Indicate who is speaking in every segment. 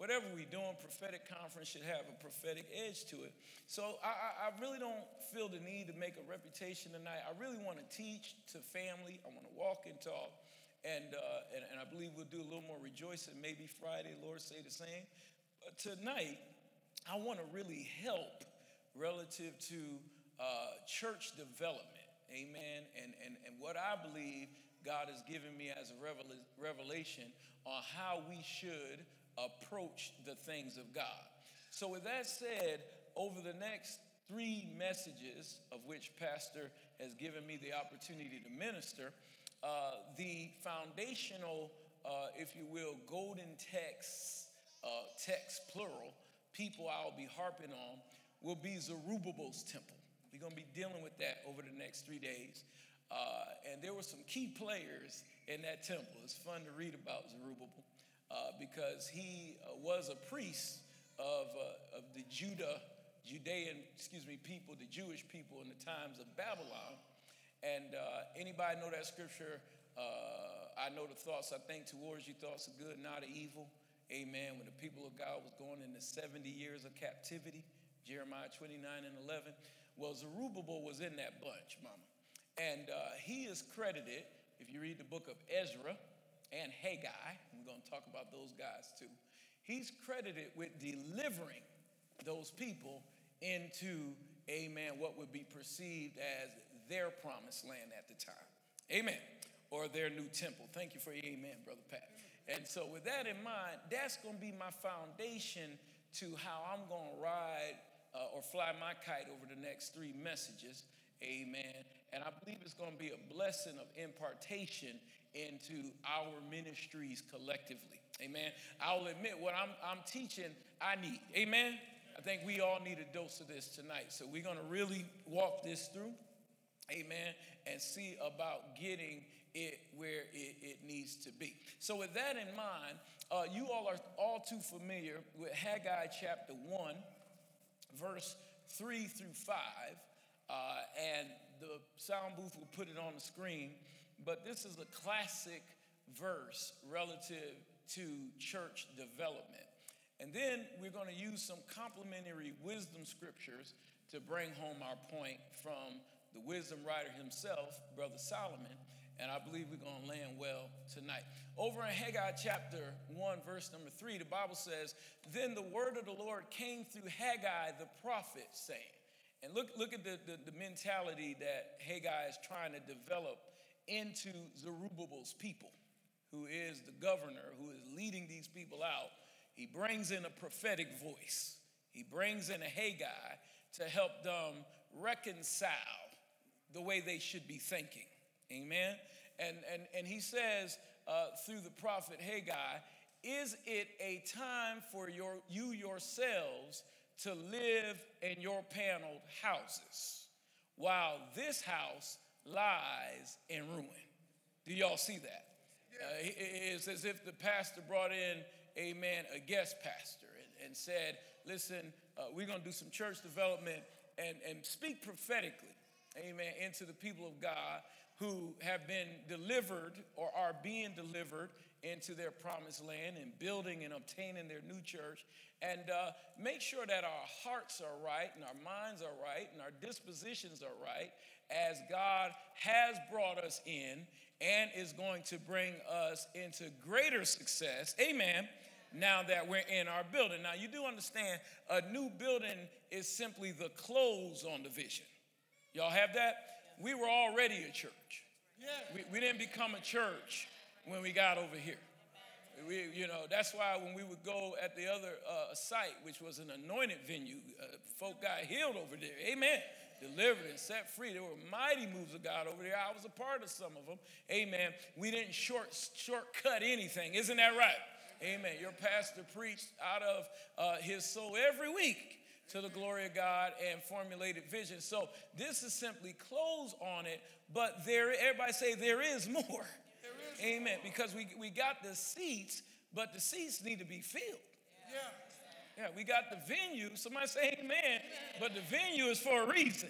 Speaker 1: whatever we're doing, prophetic conference should have a prophetic edge to it. So I, I really don't feel the need to make a reputation tonight. I really want to teach to family. I want to walk and talk. And, uh, and, and I believe we'll do a little more rejoicing maybe Friday, Lord say the same. But tonight, I want to really help relative to uh, church development. Amen. And, and, and what I believe God has given me as a revelation on how we should approach the things of God. So, with that said, over the next three messages, of which Pastor has given me the opportunity to minister, uh, the foundational, uh, if you will, golden texts, uh, text plural, people I'll be harping on will be Zerubbabel's temple. We're going to be dealing with that over the next three days. Uh, and there were some key players in that temple. It's fun to read about Zerubbabel uh, because he uh, was a priest of, uh, of the Judah, Judean, excuse me, people, the Jewish people in the times of Babylon. And uh, anybody know that scripture? I know the thoughts I think towards you, thoughts of good, not of evil. Amen. When the people of God was going into 70 years of captivity, Jeremiah 29 and 11. Well, Zerubbabel was in that bunch, mama. And uh, he is credited, if you read the book of Ezra and Haggai, we're going to talk about those guys too. He's credited with delivering those people into, amen, what would be perceived as their promised land at the time. Amen. Or their new temple. Thank you for your amen, Brother Pat. And so, with that in mind, that's going to be my foundation to how I'm going to ride uh, or fly my kite over the next three messages. Amen. And I believe it's going to be a blessing of impartation into our ministries collectively. Amen. I'll admit what I'm, I'm teaching, I need. Amen. I think we all need a dose of this tonight. So we're going to really walk this through. Amen. And see about getting it where it, it needs to be. So, with that in mind, uh, you all are all too familiar with Haggai chapter 1, verse 3 through 5. Uh, and the sound booth will put it on the screen. But this is a classic verse relative to church development. And then we're going to use some complementary wisdom scriptures to bring home our point from the wisdom writer himself, Brother Solomon. And I believe we're going to land well tonight. Over in Haggai chapter 1, verse number 3, the Bible says, Then the word of the Lord came through Haggai the prophet, saying, and look, look at the, the, the mentality that Haggai is trying to develop into Zerubbabel's people, who is the governor, who is leading these people out. He brings in a prophetic voice. He brings in a Haggai to help them reconcile the way they should be thinking. Amen. And, and, and he says uh, through the prophet Haggai, is it a time for your, you yourselves to live in your paneled houses while this house lies and ruin. Do y'all see that? Uh, it's as if the pastor brought in, a man, a guest pastor and, and said, listen, uh, we're going to do some church development and, and speak prophetically, amen, into the people of God who have been delivered or are being delivered into their promised land and building and obtaining their new church. And uh, make sure that our hearts are right and our minds are right and our dispositions are right as God has brought us in and is going to bring us into greater success. Amen now that we're in our building. Now, you do understand a new building is simply the close on the vision. Y'all have that? we were already a church. We, we didn't become a church when we got over here. We, you know, that's why when we would go at the other uh, site, which was an anointed venue, uh, folk got healed over there. Amen. Delivered and set free. There were mighty moves of God over there. I was a part of some of them. Amen. We didn't short shortcut anything. Isn't that right? Amen. Your pastor preached out of uh, his soul every week to the glory of God and formulated vision. So this is simply close on it, but there, everybody say there is more. There is Amen. More. Because we, we got the seats, but the seats need to be filled. Yeah. Yeah, we got the venue. Somebody say amen. But the venue is for a reason.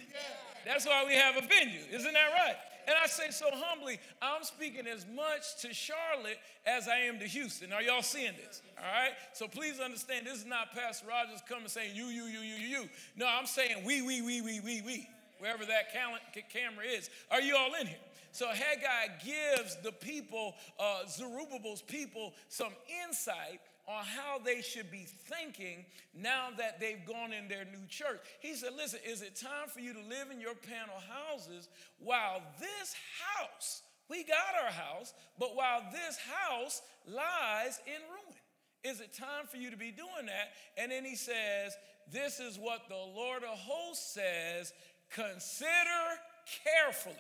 Speaker 1: That's why we have a venue. Isn't that right? And I say so humbly, I'm speaking as much to Charlotte as I am to Houston. Are y'all seeing this? All right? So please understand, this is not Pastor Rogers coming saying you, you, you, you, you, you. No, I'm saying we, we, we, we, we, we. Wherever that camera is. Are you all in here? So Haggai gives the people, uh, Zerubbabel's people, some insight on how they should be thinking now that they've gone in their new church. He said, Listen, is it time for you to live in your panel houses while this house, we got our house, but while this house lies in ruin? Is it time for you to be doing that? And then he says, This is what the Lord of hosts says consider carefully.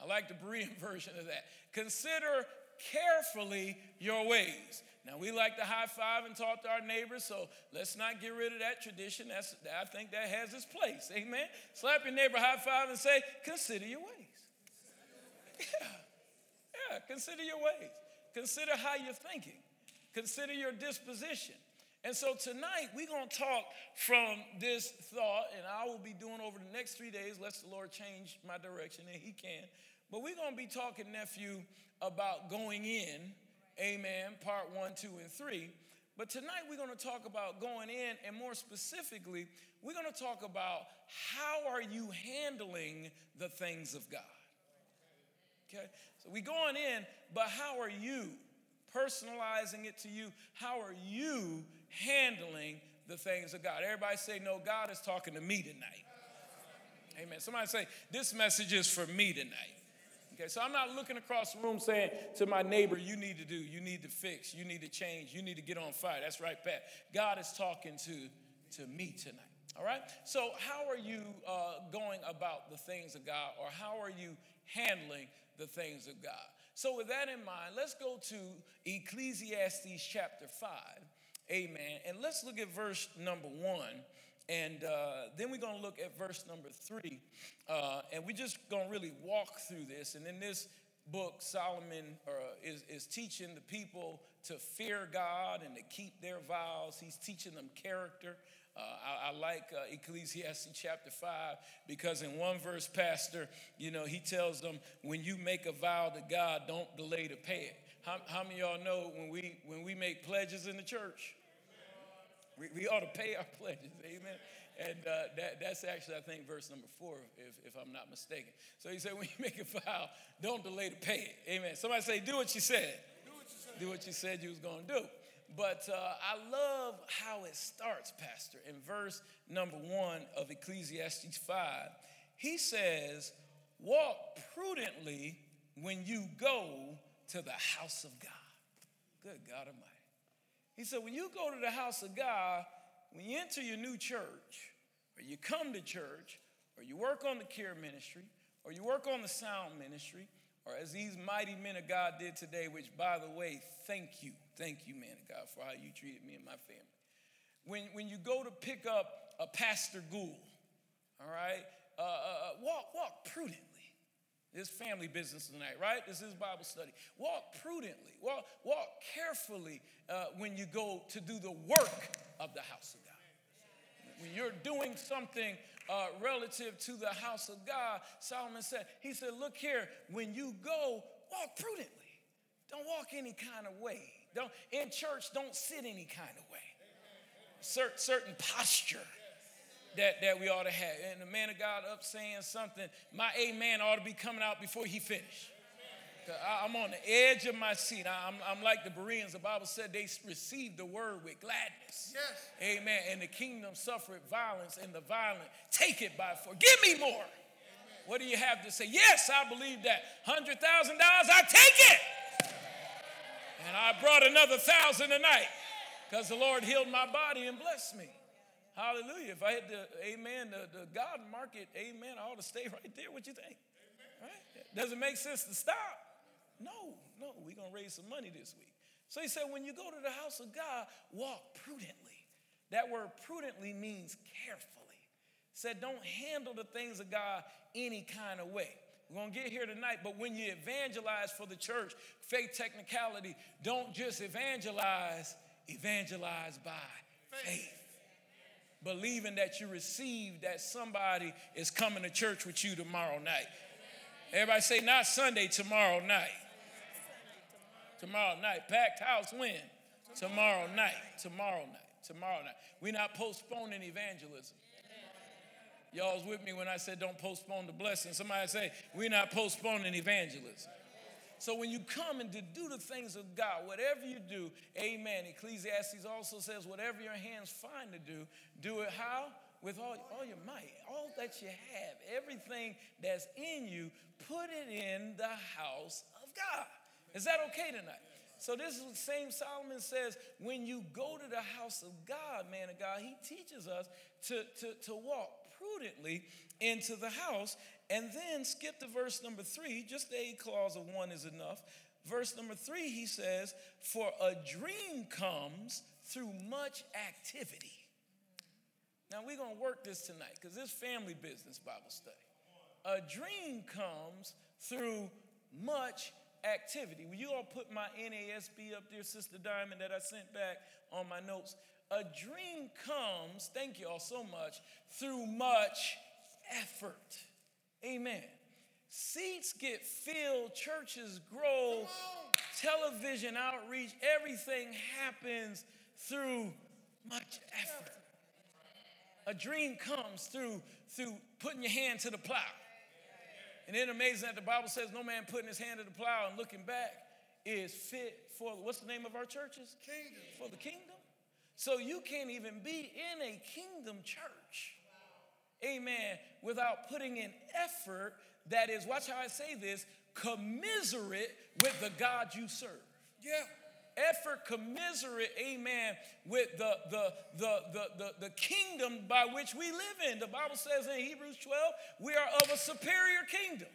Speaker 1: I like the Berean version of that. Consider carefully your ways. Now, we like to high five and talk to our neighbors, so let's not get rid of that tradition. That's, I think that has its place. Amen. Slap your neighbor high five and say, Consider your ways. Yeah. Yeah, consider your ways. Consider how you're thinking. Consider your disposition. And so tonight we're going to talk from this thought, and I will be doing over the next three days, lest the Lord change my direction, and He can. But we're going to be talking, nephew, about going in Amen. Part one, two, and three. But tonight we're going to talk about going in, and more specifically, we're going to talk about how are you handling the things of God. Okay? So we going in, but how are you personalizing it to you? How are you handling the things of God? Everybody say, No, God is talking to me tonight. Amen. Somebody say, This message is for me tonight. Okay, so I'm not looking across the room saying to my neighbor, you need to do, you need to fix, you need to change, you need to get on fire. That's right, Pat. God is talking to, to me tonight. All right? So, how are you uh, going about the things of God, or how are you handling the things of God? So, with that in mind, let's go to Ecclesiastes chapter 5. Amen. And let's look at verse number 1 and uh, then we're going to look at verse number three. Uh, and we're just going to really walk through this. And in this book, Solomon uh, is, is teaching the people to fear God and to keep their vows. He's teaching them character. Uh, I, I, like uh, Ecclesiastes chapter 5 because in one verse, Pastor, you know, he tells them, when you make a vow to God, don't delay to pay it. How, how many of y'all know when we, when we make pledges in the church? We, we ought to pay our pledges. Amen. And uh, that, that's actually, I think, verse number four, if, if I'm not mistaken. So he said, when you make a vow, don't delay to pay it. Amen. Somebody say, do what you said. Do what you said, do what you, said you was going to do. But uh, I love how it starts, Pastor. In verse number one of Ecclesiastes 5, he says, Walk prudently when you go to the house of God. Good God Almighty. He said, when you go to the house of God, when you enter your new church, or you come to church, or you work on the care ministry, or you work on the sound ministry, or as these mighty men of God did today, which, by the way, thank you. Thank you, man of God, for how you treated me and my family. When, when you go to pick up a Pastor Gould, all right, uh, uh, uh walk, walk prudently. This family business tonight, right? This is Bible study. Walk prudently, walk, walk carefully uh, when you go to do the work of the house of God. When you're doing something uh, relative to the house of God, Solomon said, He said, Look here, when you go, walk prudently. Don't walk any kind of way. Don't, in church, don't sit any kind of way. Certain, certain posture that, that we ought to have. And the man of God up saying something, my amen ought to be coming out before he finished. I'm on the edge of my seat. I'm, I'm like the Bereans. The Bible said they received the word with gladness. Yes. Amen. And the kingdom suffered violence, and the violent take it by force. Give me more. Amen. What do you have to say? Yes, I believe that. $100,000, I take it. And I brought another thousand tonight because the Lord healed my body and blessed me. Hallelujah. If I had the, amen, the, the God market, amen, I ought to stay right there. What you think? Right? Does it make sense to stop? No, no, we're going to raise some money this week. So he said, when you go to the house of God, walk prudently. That word prudently means carefully. Said, don't handle the things of God any kind of way. We're going to get here tonight, but when you evangelize for the church, faith technicality, don't just evangelize, evangelize by faith. faith. Believing that you receive that somebody is coming to church with you tomorrow night. Everybody say, not Sunday, tomorrow night. Tomorrow night. Packed house when? Tomorrow night. Tomorrow night. Tomorrow night. We're not postponing evangelism. Y'all was with me when I said don't postpone the blessing. Somebody say, we're not postponing evangelism. So when you come and to do the things of God, whatever you do, amen. Ecclesiastes also says, whatever your hands find to do, do it how? With all, all your might, all that you have, everything that's in you, put it in the house of God. Is that okay tonight? So this is the same Solomon says, when you go to the house of God, man of God, he teaches us to, to, to walk prudently into the house and then skip to verse number three, just the a clause of one is enough. Verse number three, he says, For a dream comes through much activity. Now we're going to work this tonight because this family business Bible study. A dream comes through much activity. Will you all put my NASB up there, Sister Diamond, that I sent back on my notes? A dream comes, thank you all so much, through much effort. Amen. Seats get filled, churches grow, television outreach, everything happens through much effort. A dream comes through through putting your hand to the plow. And then amazing that the Bible says no man putting his hand to the plow and looking back is fit for what's the name of our churches?
Speaker 2: Kingdom.
Speaker 1: For the kingdom. So you can't even be in a kingdom church amen, without putting in effort that is, watch how I say this, commiserate with the God you serve.
Speaker 2: Yeah.
Speaker 1: Effort commiserate, amen, with the, the, the, the, the, the kingdom by which we live in. The Bible says in Hebrews 12, we are of a superior kingdom.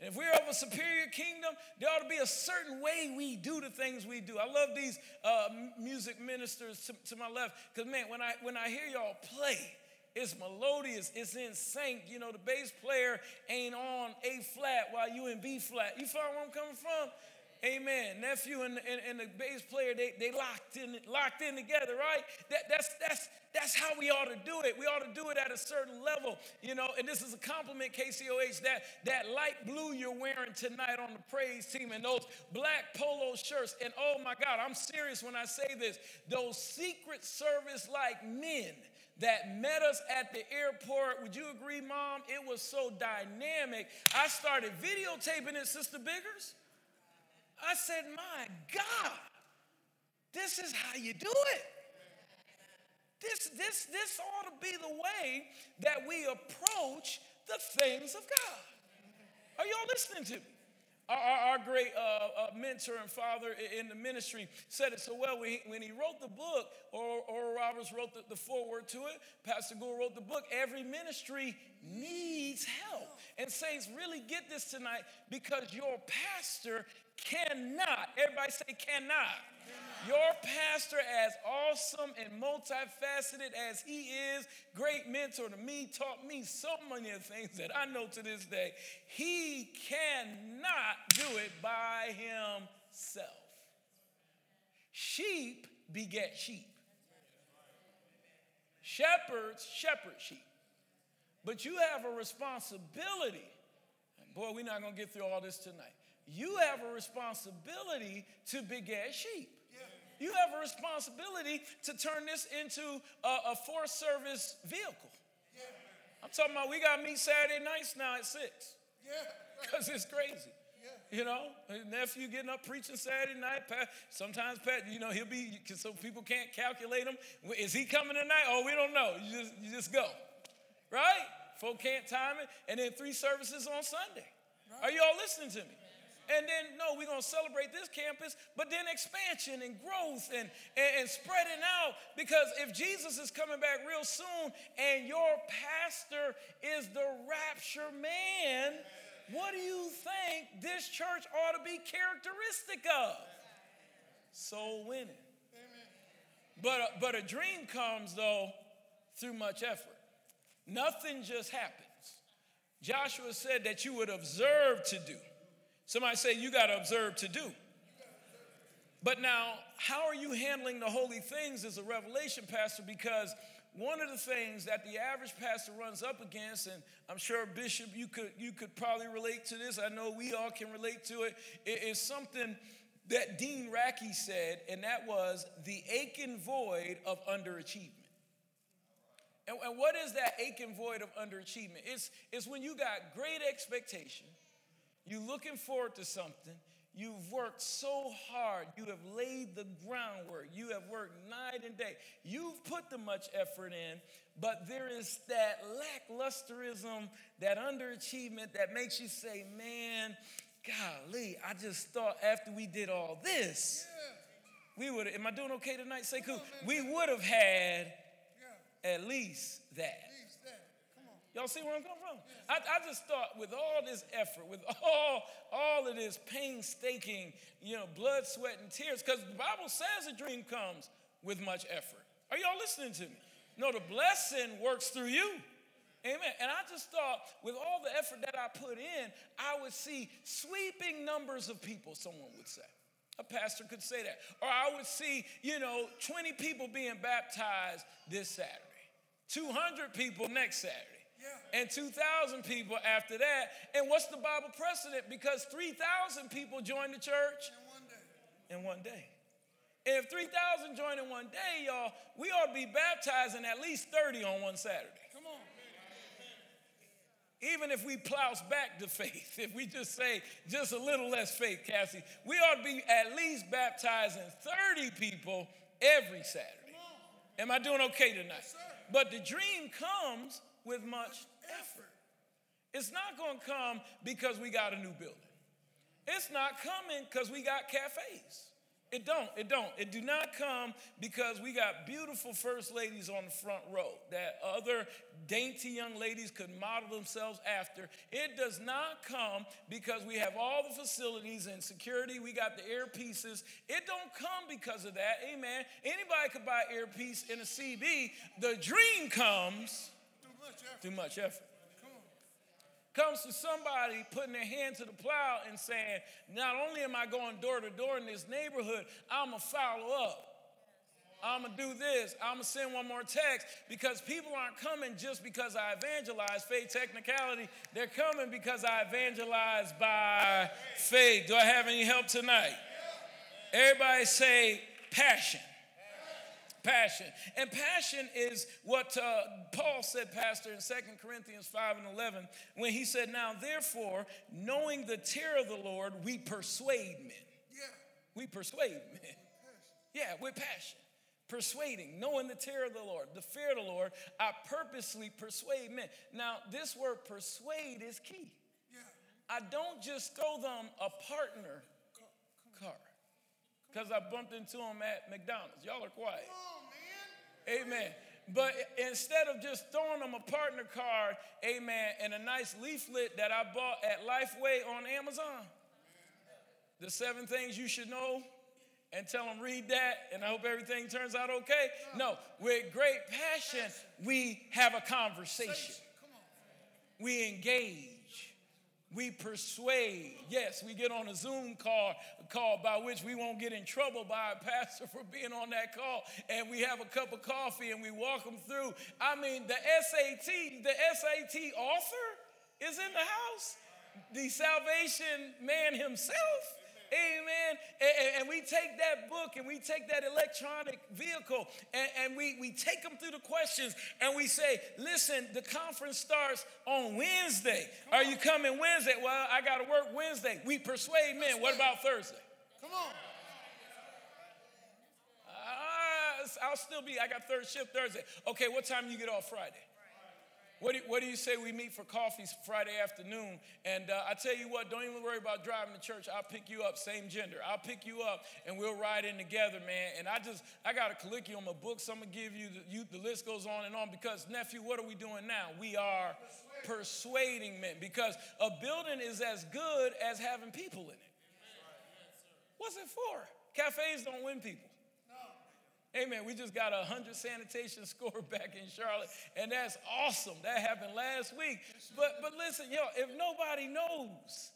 Speaker 1: And if we're of a superior kingdom, there ought to be a certain way we do the things we do. I love these uh, music ministers to, to my left because, man, when I, when I hear y'all play, it's melodious, it's in sync. You know, the bass player ain't on A flat while you in B flat. You follow where I'm coming from? Amen. Nephew and, and, and, the bass player, they, they locked in locked in together, right? That, that's that's that's how we ought to do it. We ought to do it at a certain level, you know. And this is a compliment, KCOH, that that light blue you're wearing tonight on the praise team and those black polo shirts. And oh my God, I'm serious when I say this. Those secret service like men that met us at the airport. Would you agree, Mom? It was so dynamic. I started videotaping it, Sister Biggers. I said, My God, this is how you do it. This, this, this ought to be the way that we approach the things of God. Are y'all listening to me? Our, our, great uh, uh, mentor and father in the ministry said it so well when he, when he wrote the book, or, or Roberts wrote the, the foreword to it, Pastor Gould wrote the book. Every ministry needs help. And saints, really get this tonight because your pastor cannot, everybody say cannot your pastor, as awesome and multifaceted as he is, great mentor to me, taught me so many of the things that I know to this day. He cannot do it by himself. Sheep beget sheep. Shepherds shepherd sheep. But you have a responsibility. Boy, we're not going to get through all this tonight. You have a responsibility to beget sheep you have a responsibility to turn this into a, a Forest Service vehicle. Yeah. I'm talking about we got to meet Saturday nights now at 6.
Speaker 2: Yeah.
Speaker 1: Because it's crazy. Yeah. You know, nephew getting up preaching Saturday night. Pat, sometimes Pat, you know, he'll be so people can't calculate him. Is he coming tonight? Oh, we don't know. You just you just go, right? Folk can't time it, and then three services on Sunday. Right. Are you all listening to me? And then, no, we're to celebrate this campus, but then expansion and growth and, and, and, spreading out. Because if Jesus is coming back real soon and your pastor is the rapture man, what do you think this church ought to be characteristic of? Soul winning. But a, but a dream comes, though, through much effort. Nothing just happens. Joshua said that you would observe to do. Somebody say, You got to observe to do. But now, how are you handling the holy things as a revelation, Pastor, because one of the things that the average pastor runs up against, and I'm sure Bishop, you could you could probably relate to this. I know we all can relate to it. It is something that Dean Racky said, and that was the aching void of underachievement. And, and what is that aching void of underachievement? It's, it's when you got great expectation, you're looking forward to something, You've worked so hard. You have laid the groundwork. You have worked night and day. You've put the much effort in, but there is that lacklusterism, that underachievement that makes you say, man, golly, I just thought after we did all this, yeah. we would am I doing okay tonight? Say cool. We would have had yeah. at least that. Y'all see where I'm coming from? I, I, just thought with all this effort, with all, all of this painstaking, you know, blood, sweat, and tears, because the Bible says a dream comes with much effort. Are y'all listening to me? No, the blessing works through you. Amen. And I just thought with all the effort that I put in, I would see sweeping numbers of people, someone would say. A pastor could say that. Or I would see, you know, 20 people being baptized this Saturday, 200 people next Saturday and 2,000 people after that. And what's the Bible precedent? Because 3,000 people joined the church
Speaker 2: in one day.
Speaker 1: In one day. And if 3,000 join in one day, y'all, we ought to be baptizing at least 30 on one Saturday.
Speaker 2: Come on.
Speaker 1: Even if we plouse back to faith, if we just say just a little less faith, Cassie, we ought to be at least baptizing 30 people every Saturday. Am I doing okay tonight?
Speaker 2: Yes,
Speaker 1: but the dream comes with much effort. It's not going to come because we got a new building. It's not coming because we got cafes. It don't. It don't. It do not come because we got beautiful first ladies on the front row that other dainty young ladies could model themselves after. It does not come because we have all the facilities and security. We got the earpieces. It don't come because of that. Amen. Anybody could buy earpiece in a CB. The dream comes too much effort. Comes to somebody putting their hand to the plow and saying, Not only am I going door to door in this neighborhood, I'm going to follow up. I'm to do this. I'm to send one more text because people aren't coming just because I evangelize faith technicality. They're coming because I evangelize by faith. Do I have any help tonight? Everybody say passion passion. And passion is what uh, Paul said, Pastor, in 2 Corinthians 5 and 11, when he said, Now therefore, knowing the terror of the Lord, we persuade men.
Speaker 2: Yeah.
Speaker 1: We persuade men. Yeah, with passion. Persuading, knowing the terror of the Lord, the fear of the Lord, I purposely persuade men. Now, this word persuade is key.
Speaker 2: Yeah.
Speaker 1: I don't just throw them a partner because I bumped into him at McDonald's. Y'all are quiet. Amen. But instead of just throwing them a partner card, amen, and a nice leaflet that I bought at Lifeway on Amazon, the seven things you should know, and tell them read that, and I hope everything turns out okay. No, with great passion, we have a conversation. We engage. We persuade. Yes, we get on a Zoom call, call by which we won't get in trouble by our pastor for being on that call. And we have a cup of coffee and we walk them through. I mean, the SAT, the SAT author is in the house. The salvation man himself Amen. And, and, we take that book and we take that electronic vehicle and, and we, we take them through the questions and we say, listen, the conference starts on Wednesday. Come Are on. you coming Wednesday? Well, I got to work Wednesday. We persuade men. What about Thursday?
Speaker 2: Come on.
Speaker 1: Uh, I'll still be, I got third shift Thursday. Okay, what time you get off Friday? What do, what do you say we meet for coffee Friday afternoon? And uh, I tell you what, don't even worry about driving to church. I'll pick you up, same gender. I'll pick you up and we'll ride in together, man. And I just, I got a curriculum of books I'm going to give you the, you. the list goes on and on because, nephew, what are we doing now? We are persuading men because a building is as good as having people in it. What's it for? Cafes don't win people. Amen. We just got a 100 sanitation score back in Charlotte, and that's awesome. That happened last week. But, but listen, yo, if nobody knows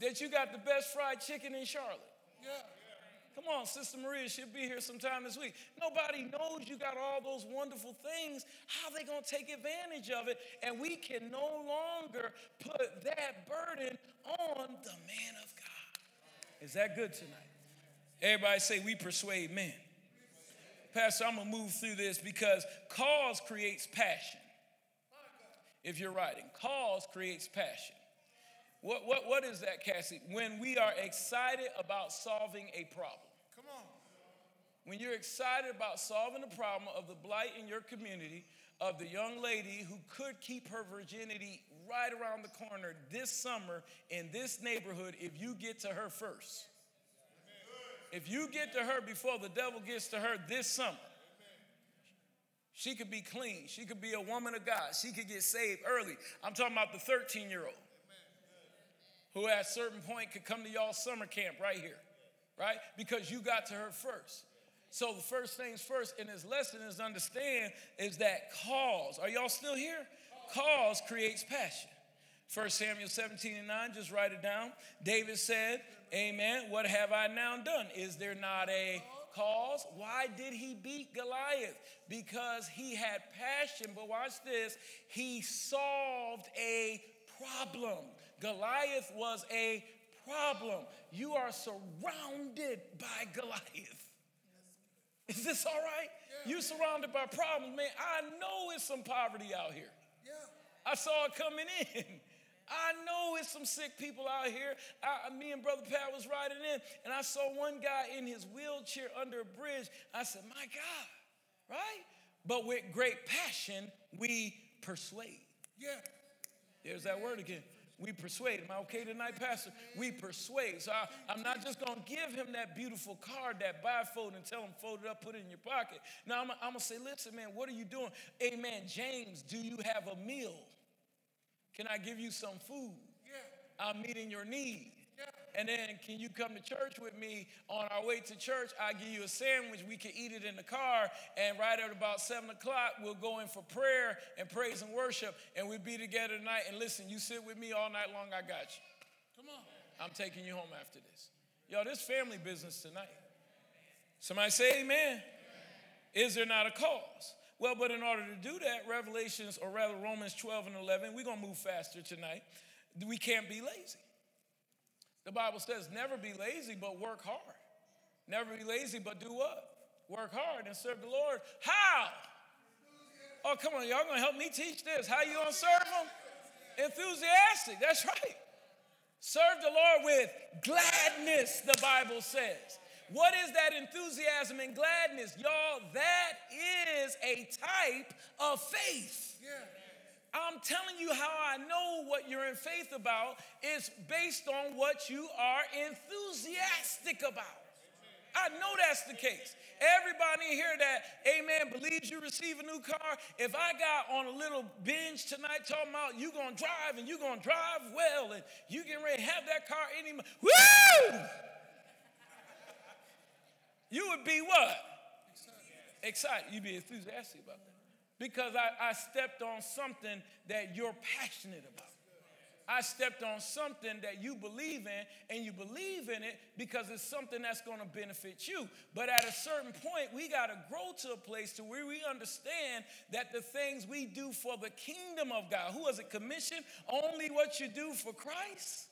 Speaker 1: that you got the best fried chicken in Charlotte,
Speaker 2: yeah.
Speaker 1: Come on, Sister Maria should be here sometime this week. Nobody knows you got all those wonderful things. How they going to take advantage of it? And we can no longer put that burden on the man of God. Is that good tonight? Everybody say, We persuade men. Pastor, I'm going to move through this because cause creates passion. If you're writing, cause creates passion. What, what, what is that, Cassie? When we are excited about solving a problem. Come on. When you're excited about solving the problem of the blight in your community, of the young lady who could keep her virginity right around the corner this summer in this neighborhood if you get to her first. If you get to her before the devil gets to her this summer, she could be clean. She could be a woman of God. She could get saved early. I'm talking about the 13 year old who at a certain point could come to y'all summer camp right here, right? Because you got to her first. So the first things first in this lesson is understand is that cause. Are y'all still here? Cause creates passion. 1 Samuel 17 and 9, just write it down. David said, Amen. What have I now done? Is there not a cause? Why did he beat Goliath? Because he had passion. But watch this, he solved a problem. Goliath was a problem. You are surrounded by Goliath. Is this all right? Yeah. You surrounded by problems, man. I know it's some poverty out here. Yeah. I saw it coming in. I know it's some sick people out here. I, me and Brother Pat was riding in, and I saw one guy in his wheelchair under a bridge. I said, My God, right? But with great passion, we persuade. Yeah. There's that word again. We persuade. Am I okay tonight, Pastor? We persuade. So I, am not just going to give him that beautiful card, that bifold, and tell him fold it up, put it in your pocket. Now I'm, I'm going to say, listen, man, what are you doing? Amen. James, do you have a meal? Can I give you some food? Yeah. I'm meeting your need. And then, can you come to church with me? On our way to church, I give you a sandwich. We can eat it in the car. And right at about seven o'clock, we'll go in for prayer and praise and worship. And we'll be together tonight. And listen, you sit with me all night long. I got you. Come on. I'm taking you home after this. Yo, this family business tonight. Somebody say amen. amen. Is there not a cause? Well, but in order to do that, Revelations, or rather Romans 12 and 11, we're going to move faster tonight. We can't be lazy. The Bible says, never be lazy, but work hard. Never be lazy, but do what? Work hard and serve the Lord. How? Oh, come on, y'all gonna help me teach this. How you gonna serve Him? Enthusiastic, that's right. Serve the Lord with gladness, the Bible says. What is that enthusiasm and gladness? Y'all, that is a type of faith. Yeah. I'm telling you how I know what you're in faith about is based on what you are enthusiastic about. I know that's the case. Everybody here that, amen, believes you receive a new car. If I got on a little binge tonight talking about you gonna drive and you gonna drive well and you getting ready to have that car any woo! You would be what? Excited. You'd be enthusiastic about that because I, I stepped on something that you're passionate about. I stepped on something that you believe in, and you believe in it because it's something that's going to benefit you. But at a certain point, we got to grow to a place to where we understand that the things we do for the kingdom of God, who has a commission? Only what you do for Christ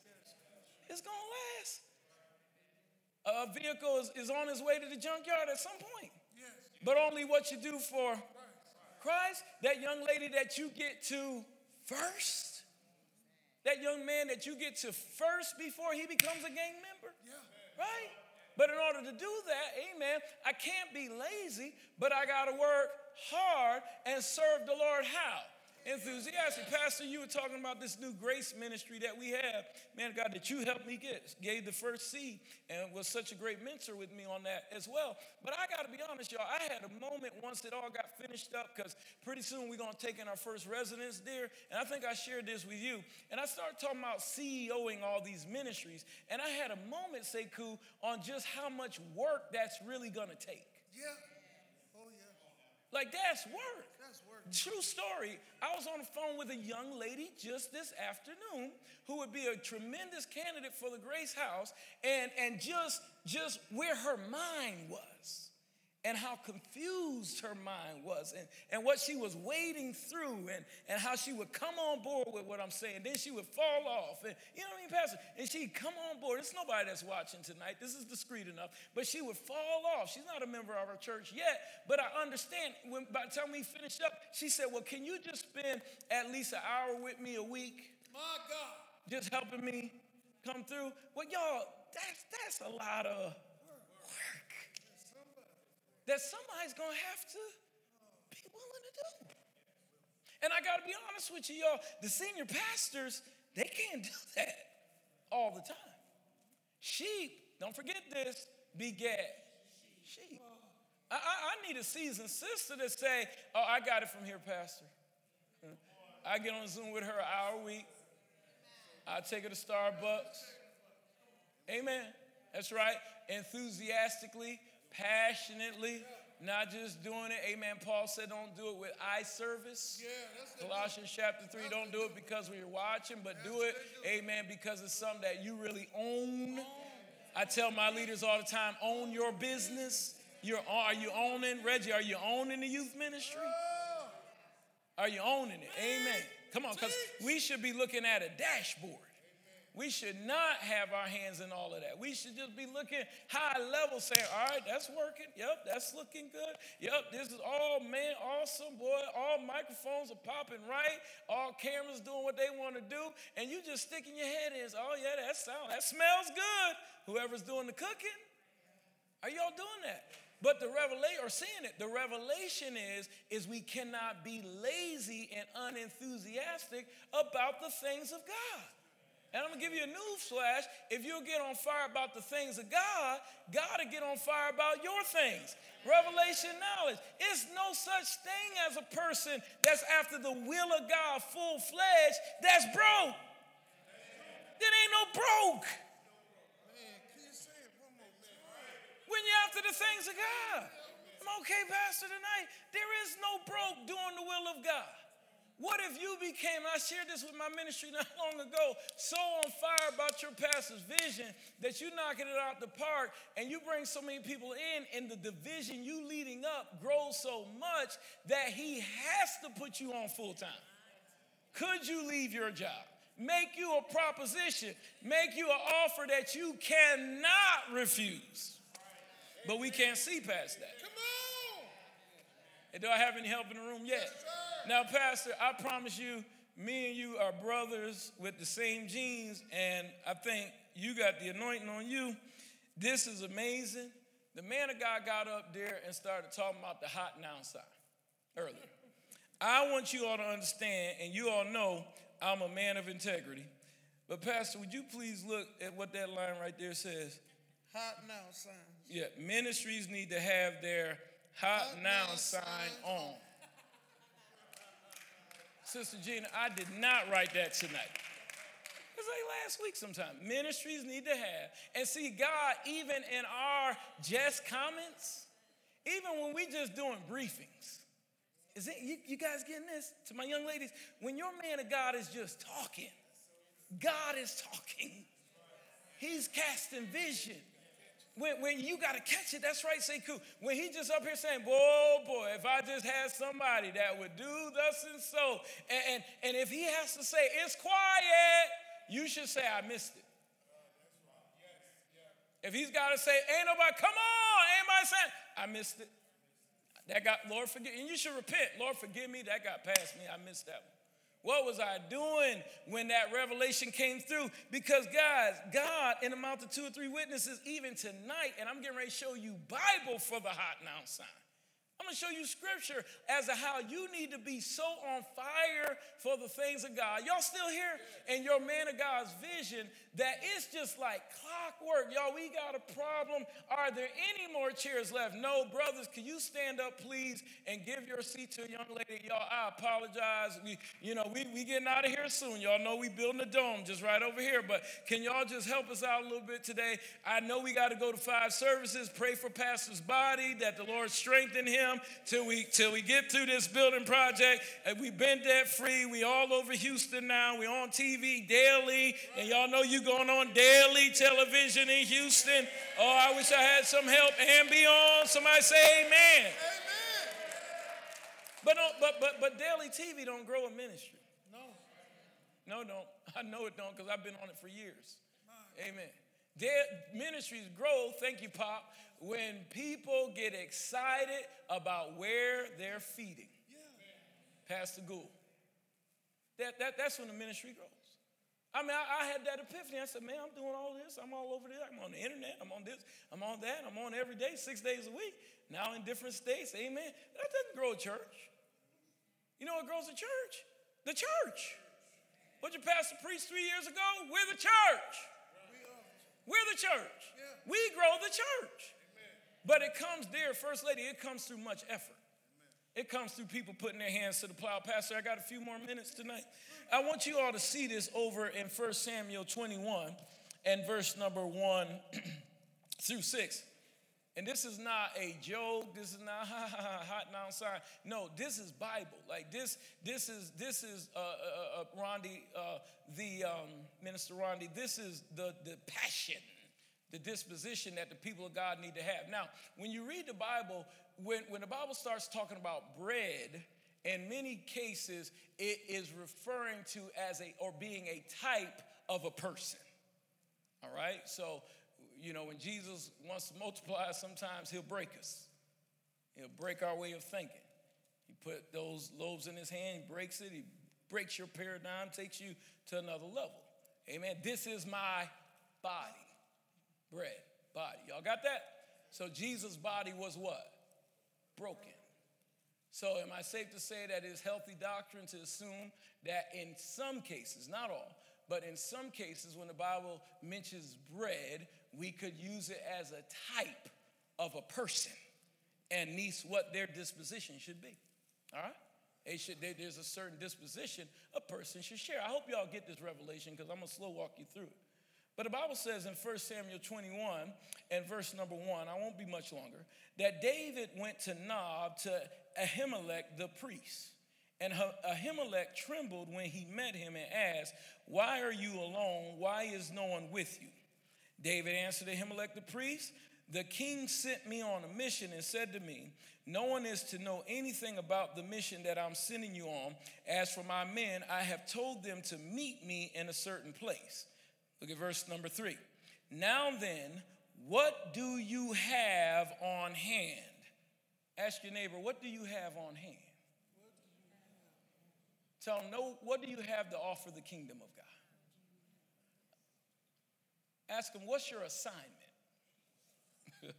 Speaker 1: is going to last. A vehicle is, is on its way to the junkyard at some point, Yes. but only what you do for Christ, that young lady that you get to first, that young man that you get to first before he becomes a gang member, yeah. right? But in order to do that, amen, I can't be lazy, but I got to work hard and serve the Lord how? Enthusiastic. Pastor, you were talking about this new grace ministry that we have. Man, God, that you helped me get, gave the first seed, and was such a great mentor with me on that as well. But I got to be honest, y'all, I had a moment once it all got finished up because pretty soon we're going to take in our first residence there. And I think I shared this with you. And I started talking about CEOing all these ministries. And I had a moment, Sekou, on just how much work that's really going to take. Yeah. Oh, yeah. Like that's work. True story. I was on the phone with a young lady just this afternoon who would be a tremendous candidate for the Grace House, and, and just, just where her mind was and how confused her mind was and, and what she was wading through and, and how she would come on board with what I'm saying. Then she would fall off. And you know what I mean, Pastor? And she'd come on board. It's nobody that's watching tonight. This is discreet enough. But she would fall off. She's not a member of our church yet. But I understand when by the time we finished up, she said, Well, can you just spend at least an hour with me a week?
Speaker 2: My God.
Speaker 1: Just helping me come through. Well, y'all, that's that's a lot of that somebody's gonna have to be willing to do. And I gotta be honest with you, y'all, the senior pastors, they can't do that all the time. Sheep, don't forget this, beget sheep. I, I, I need a seasoned sister to say, Oh, I got it from here, Pastor. I get on Zoom with her an hour a week. I take her to Starbucks. Amen. That's right. Enthusiastically passionately, not just doing it. Amen. Paul said, don't do it with eye service.
Speaker 2: Yeah,
Speaker 1: Colossians chapter 3, don't do it because we're watching, but do it, amen, because it's something that you really own. I tell my leaders all the time, own your business. You're, are you owning, Reggie, are you owning the youth ministry? Are you owning it? Amen. Come on, because we should be looking at a dashboard. We should not have our hands in all of that. We should just be looking high level, saying, all right, that's working. Yep, that's looking good. Yep, this is all, man, awesome, boy. All microphones are popping right. All cameras doing what they want to do. And you just sticking your head in, oh, yeah, that sound, that smells good. Whoever's doing the cooking, are y'all doing that? But the revelation, or seeing it, the revelation is, is we cannot be lazy and unenthusiastic about the things of God. And I'm gonna give you a news flash. If you'll get on fire about the things of God, God will get on fire about your things. Revelation knowledge. It's no such thing as a person that's after the will of God full fledged that's broke. There ain't no broke. When you're after the things of God. I'm okay, Pastor, tonight. There is no broke doing the will of God. What if you became, I shared this with my ministry not long ago, so on fire about your pastor's vision that you knocking it out the park and you bring so many people in, and the division you leading up grows so much that he has to put you on full time. Could you leave your job? Make you a proposition, make you an offer that you cannot refuse. But we can't see past that.
Speaker 2: Come on.
Speaker 1: And do I have any help in the room yet? Now, Pastor, I promise you, me and you are brothers with the same genes, and I think you got the anointing on you. This is amazing. The man of God got up there and started talking about the hot now sign earlier. I want you all to understand, and you all know I'm a man of integrity. But, Pastor, would you please look at what that line right there says?
Speaker 2: Hot now sign.
Speaker 1: Yeah, ministries need to have their hot, hot now, now sign on. Sister Gina, I did not write that tonight. It's like last week sometime. Ministries need to have. And see, God, even in our just comments, even when we just doing briefings, is it you, you guys getting this? To my young ladies, when your man of God is just talking, God is talking. He's casting vision. When, when you got to catch it, that's right, Sekou. When he just up here saying, boy, boy, if I just had somebody that would do thus and so, and, and, and if he has to say, it's quiet, you should say, I missed it. If he's got to say, ain't nobody, come on, ain't nobody saying, I missed it. That got, Lord, forgive, and you should repent. Lord, forgive me, that got past me, I missed that one. What was I doing when that revelation came through? Because, guys, God, in the mouth of two or three witnesses, even tonight, and I'm getting ready to show you Bible for the hot now sign. I'm gonna show you scripture as to how you need to be so on fire for the things of God. Y'all still here? And your man of God's vision that it's just like clockwork. Y'all, we got a problem. Are there any more chairs left? No, brothers, can you stand up, please, and give your seat to a young lady? Y'all, I apologize. We, you know, we, we getting out of here soon. Y'all know we building a dome just right over here. But can y'all just help us out a little bit today? I know we got to go to five services. Pray for Pastor's body, that the Lord strengthen him till we till we get through this building project. And we've been debt free. We all over Houston now. We're on TV daily, and y'all know you going on daily television in Houston. Oh, I wish I had some help and beyond. Somebody say Amen.
Speaker 2: Amen.
Speaker 1: But, don't, but but but daily TV don't grow a ministry.
Speaker 2: No.
Speaker 1: No, don't. I know it don't because I've been on it for years. Amen. Dead ministries grow, thank you, Pop, when people get excited about where they're feeding. Pastor Gould. That, that, that's when the ministry grows. I mean, I, I, had that epiphany. I said, man, I'm doing all this. I'm all over there. I'm on the internet. I'm on this. I'm on that. I'm on every day, six days a week. Now in different states. Amen. That doesn't grow a church. You know what grows a church? The church. What your pastor preached three years ago? We're the church. We're the church. We grow the church. But it comes, dear First Lady, it comes through much effort. It comes through people putting their hands to the plow. Pastor, I got a few more minutes tonight. I want you all to see this over in 1 Samuel 21 and verse number 1 through 6. And this is not a joke. This is not ha ha ha hot now sign. No, this is Bible. Like this, this is this is uh, uh, uh, Rondi, uh, the um, minister Rondi. This is the the passion, the disposition that the people of God need to have. Now, when you read the Bible, when when the Bible starts talking about bread, in many cases it is referring to as a or being a type of a person. All right, so you know, when Jesus wants to multiply, sometimes he'll break us. He'll break our way of thinking. He put those loaves in his hand, he breaks it, he breaks your paradigm, takes you to another level. Amen. This is my body. Bread, body. Y'all got that? So Jesus' body was what? Broken. So, am I safe to say that it's healthy doctrine to assume that in some cases, not all, but in some cases, when the Bible mentions bread, we could use it as a type of a person and niece what their disposition should be. All right? They should, they, there's a certain disposition a person should share. I hope y'all get this revelation because I'm going to slow walk you through it. But the Bible says in 1 Samuel 21 and verse number 1, I won't be much longer, that David went to Nob to Ahimelech the priest. And Ahimelech trembled when he met him and asked, Why are you alone? Why is no one with you? David answered Ahimelech the priest, The king sent me on a mission and said to me, No one is to know anything about the mission that I'm sending you on. As for my men, I have told them to meet me in a certain place. Look at verse number three. Now then, what do you have on hand? Ask your neighbor, what do you have on hand? Tell them, no, what do you have to offer the kingdom of God? Ask him, What's your assignment?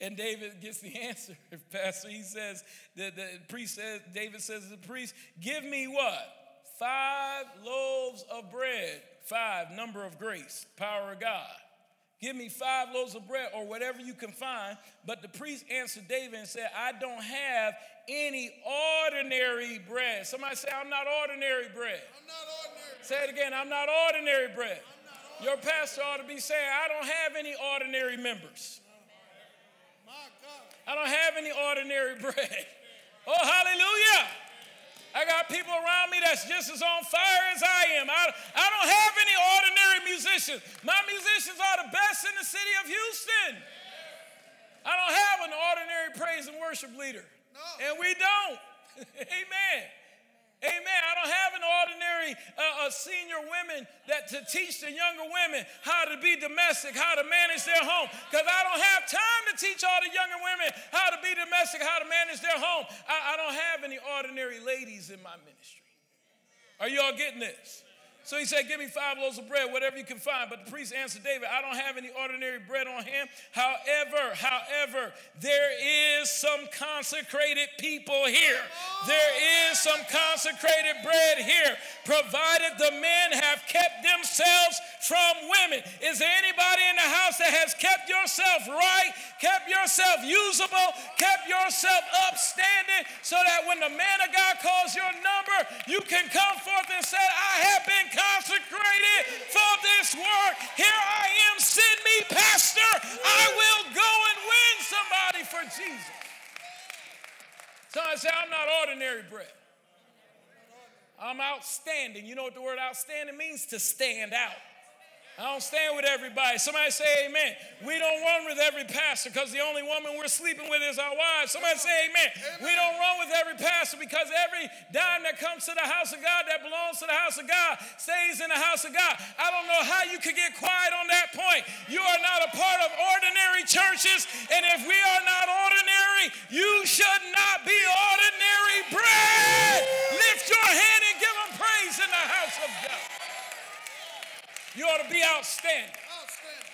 Speaker 1: and David gets the answer, Pastor. He says, the, the priest says, David says to the priest, Give me what? Five loaves of bread. Five, number of grace, power of God. Give me five loaves of bread or whatever you can find. But the priest answered David and said, I don't have any ordinary bread. Somebody say, I'm not ordinary bread.
Speaker 2: I'm not ordinary.
Speaker 1: Say it again, I'm not ordinary bread. Your pastor ought to be saying, I don't have any ordinary members. I don't have any ordinary bread. Oh, hallelujah. I got people around me that's just as on fire as I am. I, I don't have any ordinary musicians. My musicians are the best in the city of Houston. I don't have an ordinary praise and worship leader.
Speaker 2: No.
Speaker 1: And we don't. Amen. Amen. I don't have an ordinary uh, uh, senior women that to teach the younger women how to be domestic, how to manage their home. Because I don't have time to teach all the younger women how to be domestic, how to manage their home. I, I don't have any ordinary ladies in my ministry. Are you all getting this? So he said, Give me five loaves of bread, whatever you can find. But the priest answered David, I don't have any ordinary bread on hand. However, however, there is some consecrated people here. There is some consecrated bread here, provided the men have kept themselves from women. Is there anybody in the house that has kept yourself right, kept yourself usable, kept yourself upstanding, so that when the man of God calls your number, you can come forth and say, I have been consecrated for this work. Here I am, send me, Pastor. I will go and win somebody for Jesus. Somebody say, I'm not ordinary bread. I'm outstanding. You know what the word outstanding means? To stand out. I don't stand with everybody. Somebody say amen. We don't run with every pastor because the only woman we're sleeping with is our wives. Somebody say amen. amen. We don't run with every pastor because every dime that comes to the house of God that belongs to the house of God stays in the house of God. I don't know how you could get quiet on that point. You are not a part of ordinary churches, and if we are not ordinary, you should not be ordinary bread. Lift your hand and give them praise in the house of God. You ought to be outstanding. outstanding.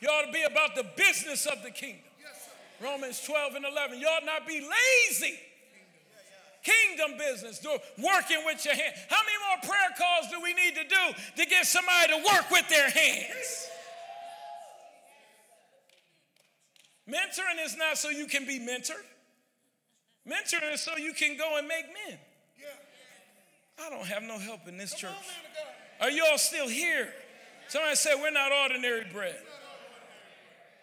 Speaker 1: You ought to be about the business of the kingdom. Yes, Romans 12 and 11. You ought not be lazy. Kingdom business, do, working with your hand. How many more prayer calls do we need to do to get somebody to work with their hands? Mentoring is not so you can be mentored. Mentoring is so you can go and make men. I don't have no help in this church. Are you all still here? Somebody said, We're not ordinary bread.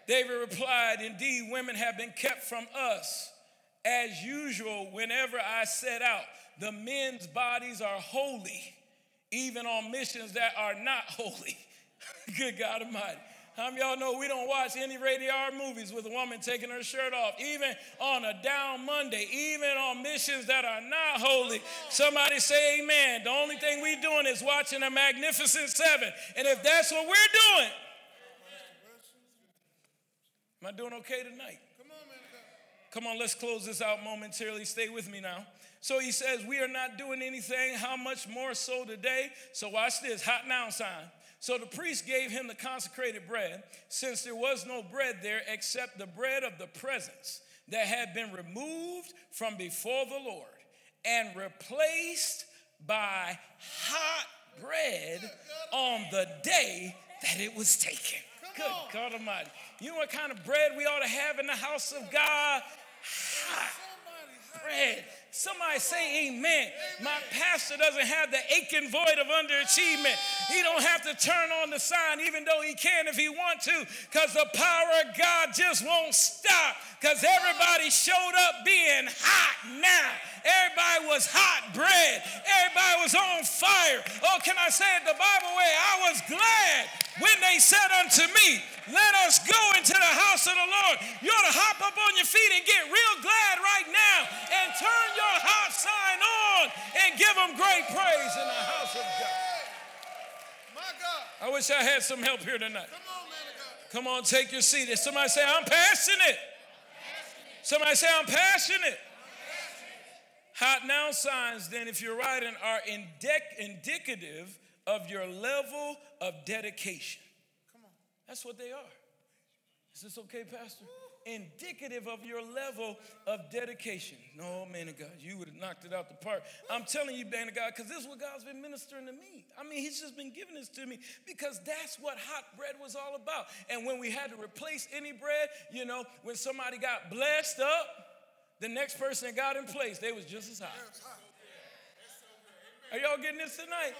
Speaker 1: David replied, Indeed, women have been kept from us. As usual, whenever I set out, the men's bodies are holy, even on missions that are not holy. Good God Almighty. How many y'all know we don't watch any rated R movies with a woman taking her shirt off, even on a down Monday, even on missions that are not holy? Somebody say amen. The only thing we doing is watching a magnificent seven. And if that's what we're doing, am I doing okay tonight? Come on, man. Come on, let's close this out momentarily. Stay with me now. So he says, We are not doing anything. How much more so today? So watch this hot now sign. So the priest gave him the consecrated bread, since there was no bread there except the bread of the presence that had been removed from before the Lord and replaced by hot bread on the day that it was taken. Good God Almighty. You know what kind of bread we ought to have in the house of God? Hot bread. Somebody say amen. amen. My pastor doesn't have the aching void of underachievement. He don't have to turn on the sign even though he can if he want to because the power of God just won't stop because everybody showed up being hot now. Everybody was hot bread. Everybody was on fire. Oh, can I say it the Bible way? I was glad when they said unto me, Let us go into the house of the Lord. You ought to hop up on your feet and get real glad right now and turn your hot sign on and give them great praise in the house of God. My God. I wish I had some help here tonight. Come on, man of God. Come on, take your seat. If Somebody say, I'm passionate. Somebody say, I'm passionate. Hot now signs, then, if you're writing, are indic- indicative of your level of dedication. Come on. That's what they are. Is this okay, Pastor? Indicative of your level of dedication. No, man of God, you would have knocked it out the park. I'm telling you, man of God, because this is what God's been ministering to me. I mean, He's just been giving this to me because that's what hot bread was all about. And when we had to replace any bread, you know, when somebody got blessed up, the next person that got in place, they was just as hot. Are y'all getting this tonight?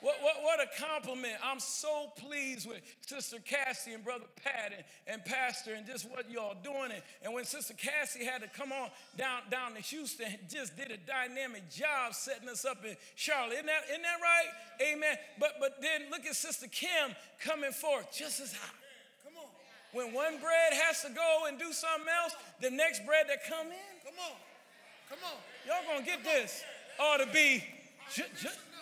Speaker 1: What, what, what a compliment. I'm so pleased with Sister Cassie and Brother Pat and, and Pastor and just what y'all doing. And, and when Sister Cassie had to come on down, down to Houston, just did a dynamic job setting us up in Charlotte. Isn't that, isn't that right? Amen. But, but then look at Sister Kim coming forth just as hot. Come on. When one bread has to go and do something else, the next bread that come in. Come on. Come on. Y'all gonna get this. Ought to be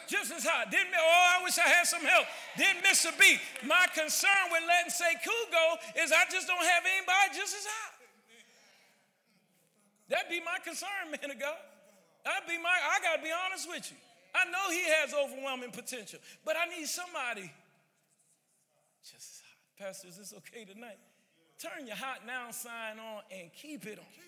Speaker 1: just as hot. Didn't oh, I wish I had some help. Didn't miss a beat. My concern with letting Sekou go is I just don't have anybody just as hot. That'd be my concern, man of God. That'd be my, I gotta be honest with you. I know he has overwhelming potential, but I need somebody just as hot. Pastor, is this okay tonight? Turn your hot now sign on and keep it on.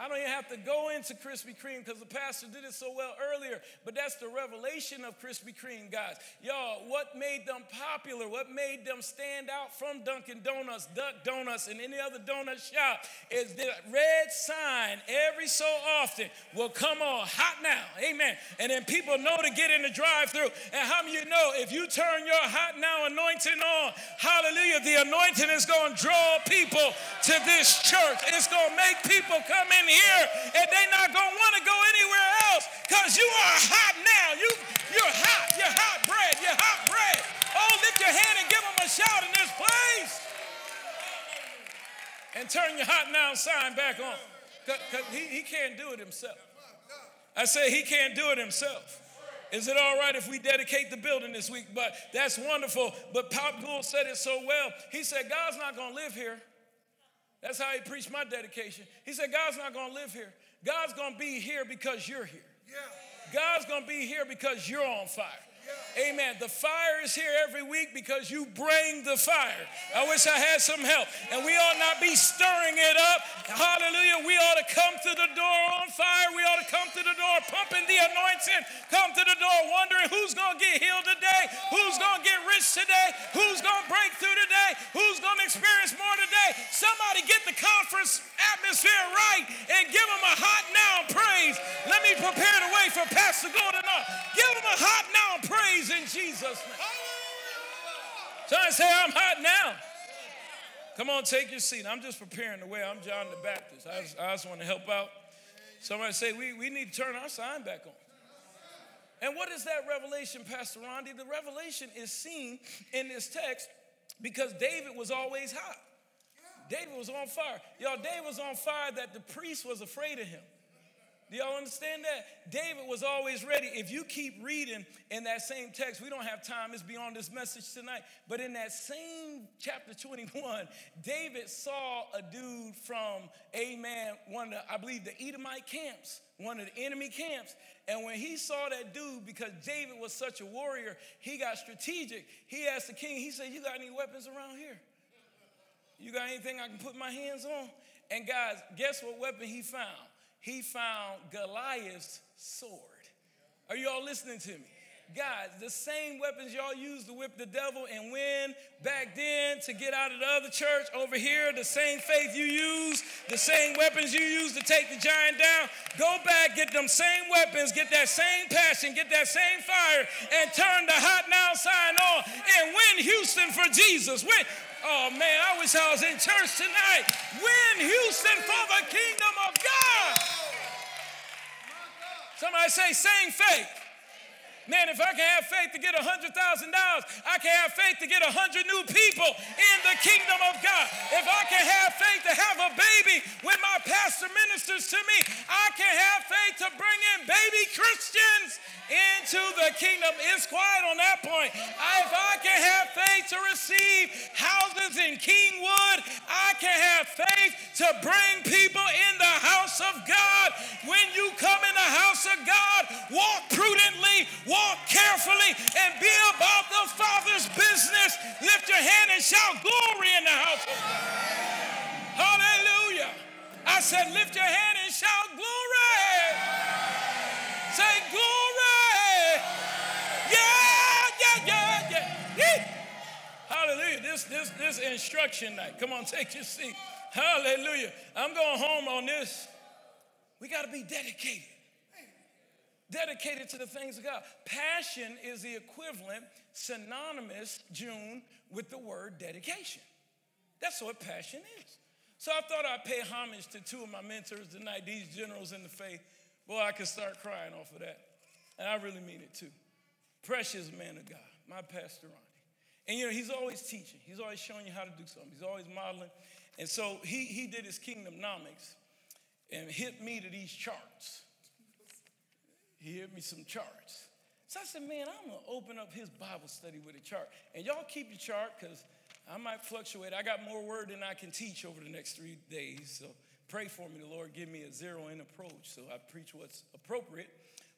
Speaker 1: I don't even have to go into Krispy Kreme because the pastor did it so well earlier. But that's the revelation of Krispy Kreme, guys. Y'all, what made them popular, what made them stand out from Dunkin' Donuts, Duck Donuts, and any other donut shop is the red sign every so often will come on hot now. Amen. And then people know to get in the drive through. And how many you know if you turn your hot now anointing on, hallelujah, the anointing is going to draw people to this church. It's going to make people come in here and they're not going to want to go anywhere else because you are hot now. You, you're hot. You're hot bread. You're hot bread. Oh, lift your hand and give them a shout in this place. And turn your hot now sign back on. Because he, he can't do it himself. I say he can't do it himself. Is it all right if we dedicate the building this week? But that's wonderful. But Pop Gould said it so well. He said, God's not going to live here. That's how he preached my dedication. He said, God's not going to live here. God's going to be here because you're here. Yeah. God's going to be here because you're on fire. Amen. The fire is here every week because you bring the fire. I wish I had some help. And we ought not be stirring it up. Hallelujah. We ought to come to the door on fire. We ought to come to the door pumping the anointing. Come to the door wondering who's going to get healed today, who's going to get rich today, who's going to break through today, who's going to experience more today. Somebody get the conference atmosphere right and give them a hot now praise. Let me prepare the way for Pastor Gordon. Uh, give them a hot now praise in Jesus' name. Somebody say, I'm hot now. Come on, take your seat. I'm just preparing the way. I'm John the Baptist. I just, I just want to help out. Somebody say, we, we need to turn our sign back on. And what is that revelation, Pastor Rondi? The revelation is seen in this text because David was always hot. David was on fire. Y'all, David was on fire that the priest was afraid of him. Do y'all understand that? David was always ready. If you keep reading in that same text, we don't have time, it's beyond this message tonight. But in that same chapter 21, David saw a dude from, amen, one of the, I believe, the Edomite camps, one of the enemy camps. And when he saw that dude, because David was such a warrior, he got strategic. He asked the king, he said, You got any weapons around here? You got anything I can put my hands on? And guys, guess what weapon he found? He found Goliath's sword. Are you all listening to me? Guys, the same weapons y'all used to whip the devil and win back then to get out of the other church over here, the same faith you use, the same weapons you use to take the giant down. Go back, get them same weapons, get that same passion, get that same fire, and turn the hot now sign on and win Houston for Jesus. Win. Oh man, I wish I was in church tonight. Win Houston Somebody say, same faith. Man, if I can have faith to get $100,000, I can have faith to get 100 new people in the kingdom of God. If I can have faith to have a baby when my pastor ministers to me, I can have faith to bring in baby Christians into the kingdom. It's quiet on that point. If I can have faith to receive houses in Kingwood, I can have faith to bring people in the house of God. When you come in the house of God, walk prudently, walk carefully, and be about the Father's business. Lift your hand and shout glory in the house of God. Hallelujah. I said, lift your hand and shout glory. Say glory. Yeah, yeah, yeah, yeah. yeah. Hallelujah. This, this, this instruction night. Come on, take your seat. Hallelujah. I'm going home on this. We got to be dedicated. Dedicated to the things of God. Passion is the equivalent, synonymous, June, with the word dedication. That's what passion is. So I thought I'd pay homage to two of my mentors tonight, these generals in the faith. Boy, I could start crying off of that. And I really mean it too. Precious man of God, my pastor Ronnie. And you know, he's always teaching. He's always showing you how to do something. He's always modeling. And so he, he did his kingdomnomics and hit me to these charts. He hit me some charts. So I said, man, I'm gonna open up his Bible study with a chart. And y'all keep the chart because I might fluctuate. I got more word than I can teach over the next three days. So pray for me. The Lord give me a zero in approach so I preach what's appropriate.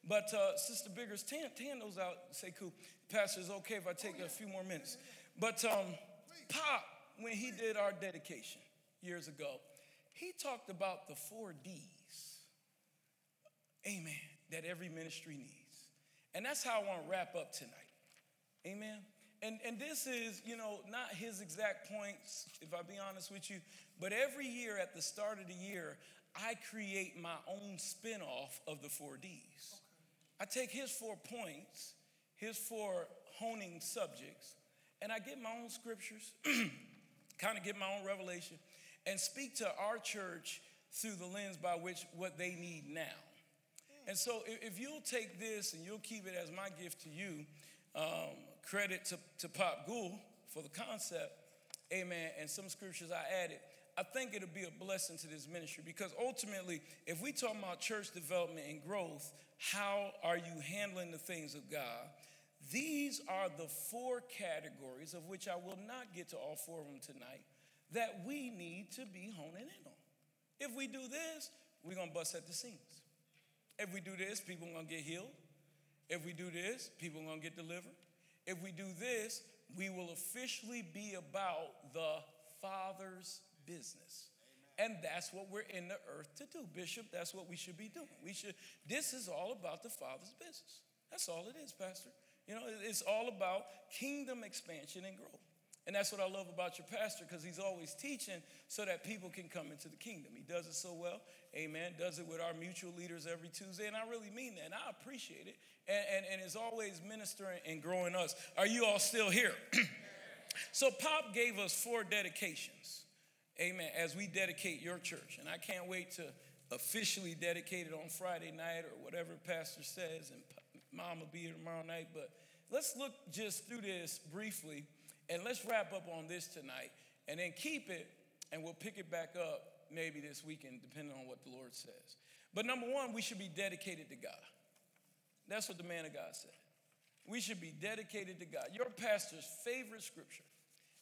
Speaker 1: But uh, Sister Biggers, tan, tan those out. Say, cool. Pastor, it's okay if I take a few more minutes. But um, Pop, when he did our dedication years ago, he talked about the four D's. Amen. That every ministry needs. And that's how I want to wrap up tonight. Amen. And, and this is, you know, not his exact points, if I be honest with you, but every year at the start of the year, I create my own spin-off of the four D's. I take his four points his four honing subjects, and I get my own scriptures, kind of get my own revelation, and speak to our church through the lens by which what they need now. And so if, you'll take this and you'll keep it as my gift to you, um, credit to, to Pop Gould for the concept, amen, and some scriptures I added. I think it'll be a blessing to this ministry because ultimately, if we talk about church development and growth, how are you handling the things of God? These are the four categories of which I will not get to all four of them tonight that we need to be honing in on. If we do this, we're gonna bust at the seams. If we do this, people are gonna get healed. If we do this, people are gonna get delivered. If we do this, we will officially be about the Father's business. And that's what we're in the earth to do, Bishop. That's what we should be doing. We should, this is all about the Father's business. That's all it is, Pastor. You know, it's all about kingdom expansion and growth. And that's what I love about your pastor because he's always teaching so that people can come into the kingdom. He does it so well. Amen. Does it with our mutual leaders every Tuesday. And I really mean that. And I appreciate it. And, and, and is always ministering and growing us. Are you all still here? so, Pop gave us four dedications. Amen. As we dedicate your church. And I can't wait to officially dedicate it on Friday night or whatever pastor says. And mom will be here tomorrow night. But let's look just through this briefly and let's wrap up on this tonight and then keep it and we'll pick it back up maybe this weekend, depending on what the Lord says. But number one, we should be dedicated to God. That's what the man of God said. We should be dedicated to God. Your pastor's favorite scripture,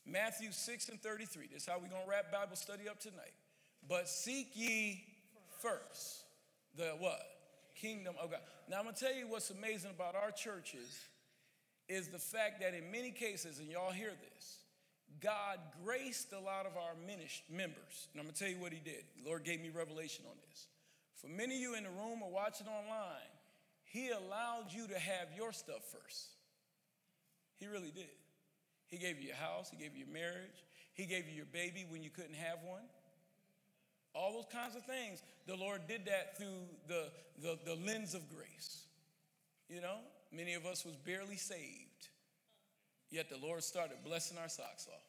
Speaker 1: Matthew 6 and 33. That's how we're going to wrap Bible study up tonight. But seek ye first the what? Kingdom of God. Now I'm going to tell you what's amazing about our churches is the fact that in many cases, and y'all hear this, God graced a lot of our members. And I'm going to tell you what he did. The Lord gave me revelation on this. For many of you in the room or watching online, he allowed you to have your stuff first. He really did. He gave you your house, he gave you your marriage, he gave you your baby when you couldn't have one. All those kinds of things. The Lord did that through the, the, the lens of grace. You know, Many of us was barely saved, yet the Lord started blessing our socks off.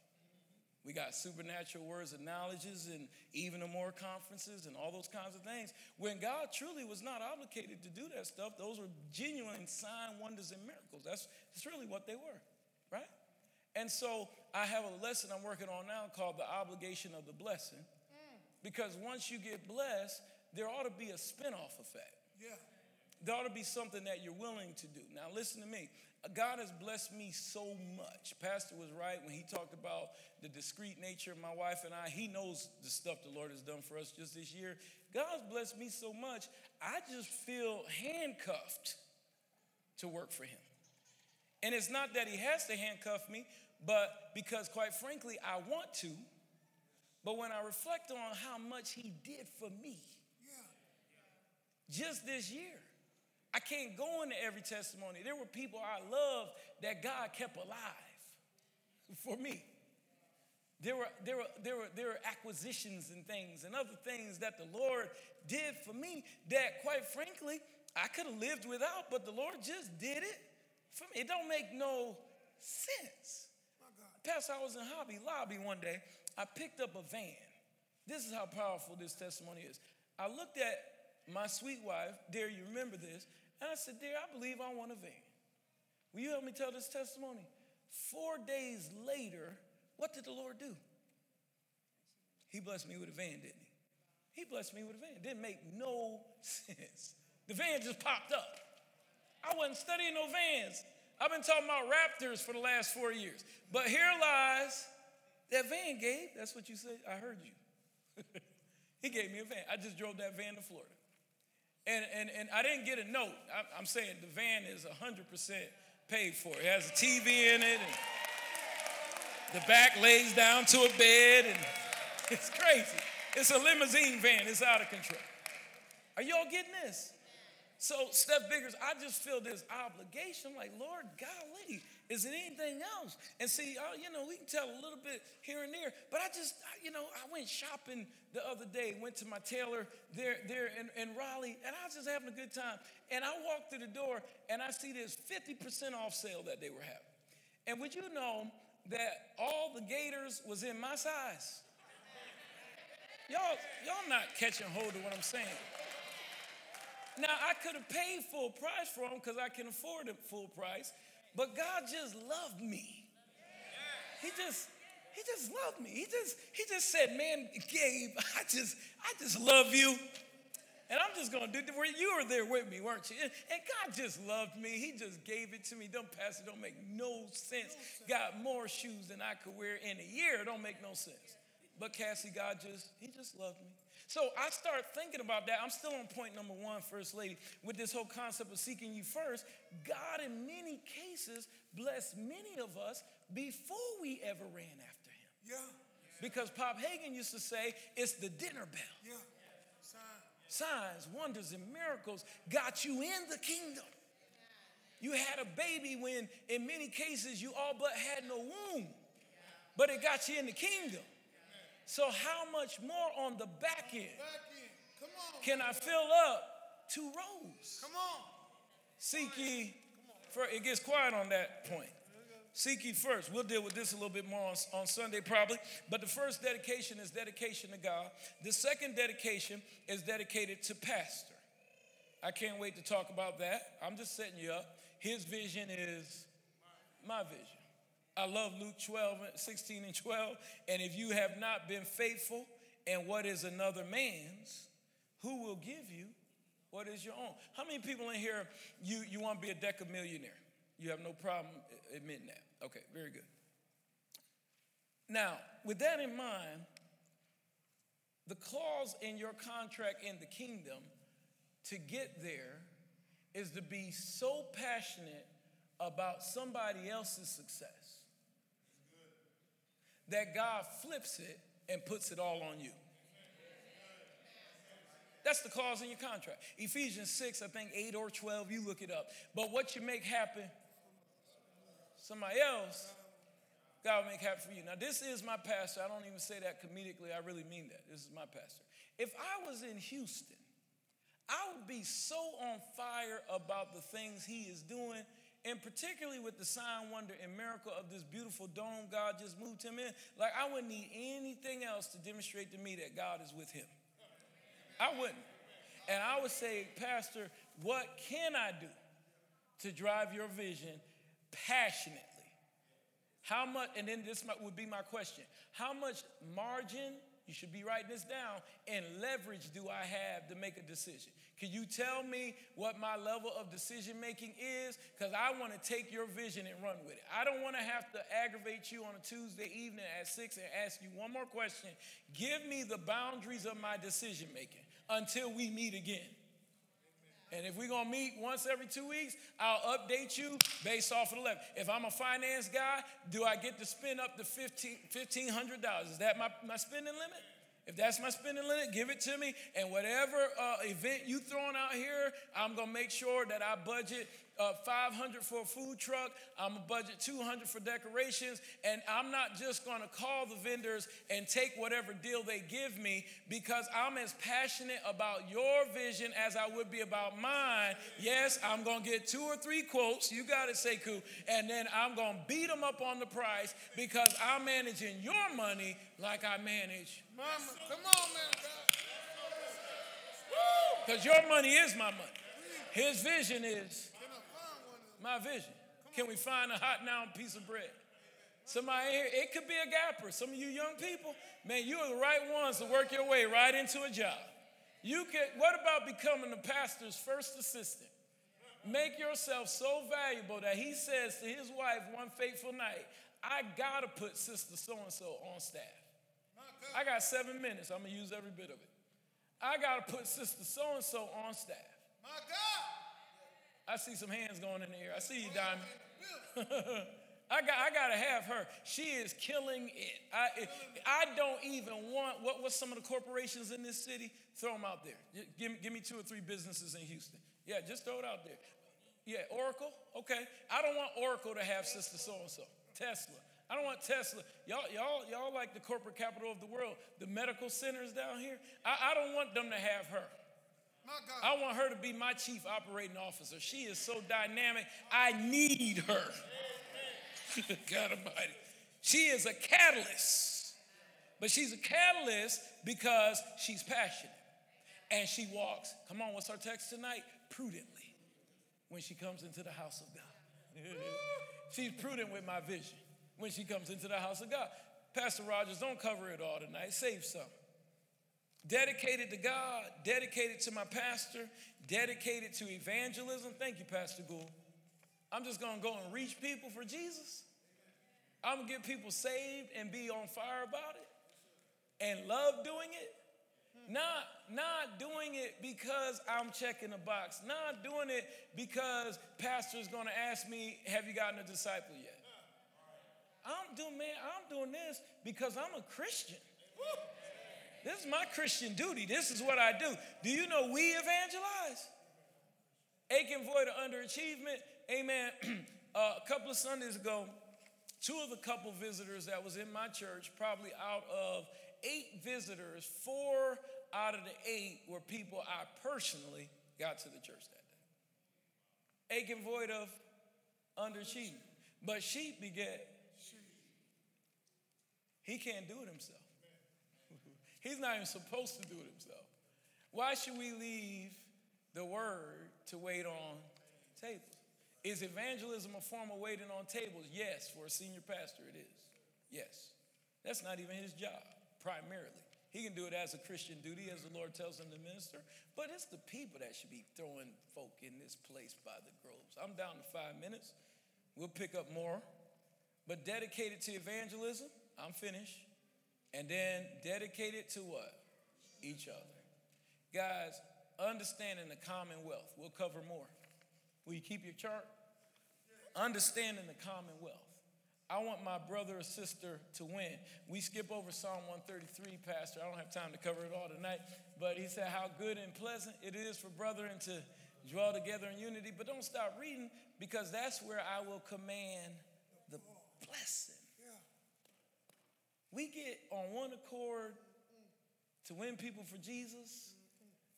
Speaker 1: We got supernatural words and knowledges and even more conferences and all those kinds of things. When God truly was not obligated to do that stuff, those were genuine sign, wonders, and miracles. That's, that's really what they were, right? And so I have a lesson I'm working on now called the obligation of the blessing. Mm. Because once you get blessed, there ought to be a spinoff effect.
Speaker 2: Yeah
Speaker 1: there ought to be something that you're willing to do. Now, listen to me. God has blessed me so much. Pastor was right when he talked about the discreet nature of my wife and I. He knows the stuff the Lord has done for us just this year. God's blessed me so much, I just feel handcuffed to work for Him. And it's not that He has to handcuff me, but because, quite frankly, I want to. But when I reflect on how much He did for me yeah. just this year, I can't go into every testimony. There were people I loved that God kept alive for me. There were, there, were, there, were, there were acquisitions and things and other things that the Lord did for me that, quite frankly, I could have lived without, but the Lord just did it for me. It don't make no sense. Pastor, I was in Hobby Lobby one day. I picked up a van. This is how powerful this testimony is. I looked at my sweet wife, Dare you remember this? And I said, Dear, I believe I want a van. Will you help me tell this testimony? Four days later, what did the Lord do? He blessed me with a van, didn't he? He blessed me with a van. It didn't make no sense. The van just popped up. I wasn't studying no vans. I've been talking about Raptors for the last four years. But here lies that van, Gabe. That's what you said. I heard you. he gave me a van. I just drove that van to Florida. And, and, and I didn't get a note. I, am saying the van is 100% paid for. It has a TV in it, and the back lays down to a bed, and it's crazy. It's a limousine van, it's out of control. Are y'all getting this? So, Steph Biggers, I just feel this obligation. like, Lord, golly, is it anything else? And see, uh, you know, we can tell a little bit here and there, but I just, you know, I went shopping the other day, went to my tailor there, there in, in Raleigh, and I was just having a good time. And I walked through the door, and I see this 50% off sale that they were having. And would you know that all the gators was in my size? Y'all, y'all not catching hold of what I'm saying. Now, I could have paid full price for them because I can afford it full price, but God just loved me. He just, he just loved me. He just, he just said, man, Gabe, I just, I just love you. And I'm just gonna do it. You were there with me, weren't you? And God just loved me. He just gave it to me. Don't pass it, don't make no sense. Got more shoes than I could wear in a year. It don't make no sense. But Cassie, God just, He just loved me. So I start thinking about that. I'm still on point number one, First Lady, with this whole concept of seeking you first. God, in many cases, blessed many of us before we ever ran after Him.
Speaker 2: Yeah.
Speaker 1: Because Pop Hagen used to say, it's the dinner bell.
Speaker 2: Yeah.
Speaker 1: Signs, wonders, and miracles got you in the kingdom. You had a baby when, in many cases, you all but had no womb, but it got you in the kingdom. So, how much more on the back end
Speaker 2: Come on.
Speaker 1: can I fill up two rows?
Speaker 2: Come on.
Speaker 1: Seek ye, for it gets quiet on that point. Seek ye first. We'll deal with this a little bit more on, on Sunday, probably. But the first dedication is dedication to God. The second dedication is dedicated to pastor. I can't wait to talk about that. I'm just setting you up. His vision is my vision. I love Luke 12, 16 and 12. And if you have not been faithful in what is another man's, who will give you what is your own? How many people in here you, you want to be a deca millionaire? You have no problem admitting that. Okay, very good. Now, with that in mind, the clause in your contract in the kingdom to get there is to be so passionate about somebody else's success that God flips it and puts it all on you. That's the clause in your contract. Ephesians 6, I think 8 or 12, you look it up. But what you make happen, somebody else, God will make happen for you. Now, this is my pastor. I don't even say that comedically. I really mean that. This is my pastor. If I was in Houston, I would be so on fire about the things he is doing, and particularly with the sign, wonder, and miracle of this beautiful dome God just moved him in. Like, I wouldn't need anything else to demonstrate to me that God is with him. I wouldn't. And I would say, Pastor, what can I do to drive your vision passionately? How much, and then this would be my question how much margin, you should be writing this down, and leverage do I have to make a decision? Can you tell me what my level of decision making is? Because I want to take your vision and run with it. I don't want to have to aggravate you on a Tuesday evening at six and ask you one more question. Give me the boundaries of my decision making until we meet again. And if we're gonna meet once every two weeks, I'll update you based off of the level. If I'm a finance guy, do I get to spend up to $1,500? Is that my, my spending limit? If that's my spending limit, give it to me. And whatever uh, event you throwing out here, I'm gonna make sure that I budget uh, 500 for a food truck. I'm gonna budget 200 for decorations, and I'm not just gonna call the vendors and take whatever deal they give me because I'm as passionate about your vision as I would be about mine. Yes, I'm gonna get two or three quotes. You got it, Sekou, and then I'm gonna beat them up on the price because I'm managing your money like I manage.
Speaker 2: Mama, come on, man.
Speaker 1: Because your money is my money. His vision is my vision. Can we find a hot now piece of bread? Somebody here, it could be a gapper. Some of you young people, man, you are the right ones to work your way right into a job. You can, what about becoming the pastor's first assistant? Make yourself so valuable that he says to his wife one fateful night, I gotta put sister so and so on staff. I got seven minutes. I'm gonna use every bit of it. I gotta put sister so and so on staff.
Speaker 2: My God.
Speaker 1: I see some hands going in the air. I see you, Diamond. I got, I got to have her. She is killing it. I, I don't even want, what, what's some of the corporations in this city? Throw them out there. Give, give me two or three businesses in Houston. Yeah, just throw it out there. Yeah, Oracle, okay. I don't want Oracle to have sister so and so. Tesla. I don't want Tesla. Y'all, y'all, y'all like the corporate capital of the world. The medical centers down here. I, I don't want them to have her. I want her to be my chief operating officer. She is so dynamic. I need her. God Almighty. She is a catalyst But she's a catalyst because she's passionate. And she walks, come on, what's our text tonight? Prudently when she comes into the house of God. she's prudent with my vision when she comes into the house of God. Pastor Rogers, don't cover it all tonight. Save some. Dedicated to God, dedicated to my pastor, dedicated to evangelism. Thank you, Pastor Gould. I'm just gonna go and reach people for Jesus. I'm gonna get people saved and be on fire about it and love doing it. Not, not doing it because I'm checking a box. Not doing it because pastor's gonna ask me, have you gotten a disciple yet? I'm doing, man, I'm doing this because I'm a Christian. This is my Christian duty. This is what I do. Do you know we evangelize? Aching void of underachievement. Amen. uh, a couple of Sundays ago, two of the couple visitors that was in my church, probably out of eight visitors, four out of the eight were people I personally got to the church that day. Aching void of underachievement. But sheep beget. Sheep. He can't do it himself. He's not even supposed to do it himself. Why should we leave the word to wait on tables? Is evangelism a form of waiting on tables? Yes, for a senior pastor, it is. Yes. That's not even his job, primarily. He can do it as a Christian duty, as the Lord tells him to minister, but it's the people that should be throwing folk in this place by the groves. I'm down to five minutes. We'll pick up more. But dedicated to evangelism, I'm finished and then dedicate it to what? Each other. Guys, understanding the commonwealth. We'll cover more. Will you keep your chart? Understanding the commonwealth. I want my brother or sister to win. We skip over Psalm 133, Pastor. I don't have time to cover it all tonight, but he said how good and pleasant it is for brethren to dwell together in unity. But don't stop reading because that's where I will command the blessing. We get on one accord to win people for Jesus,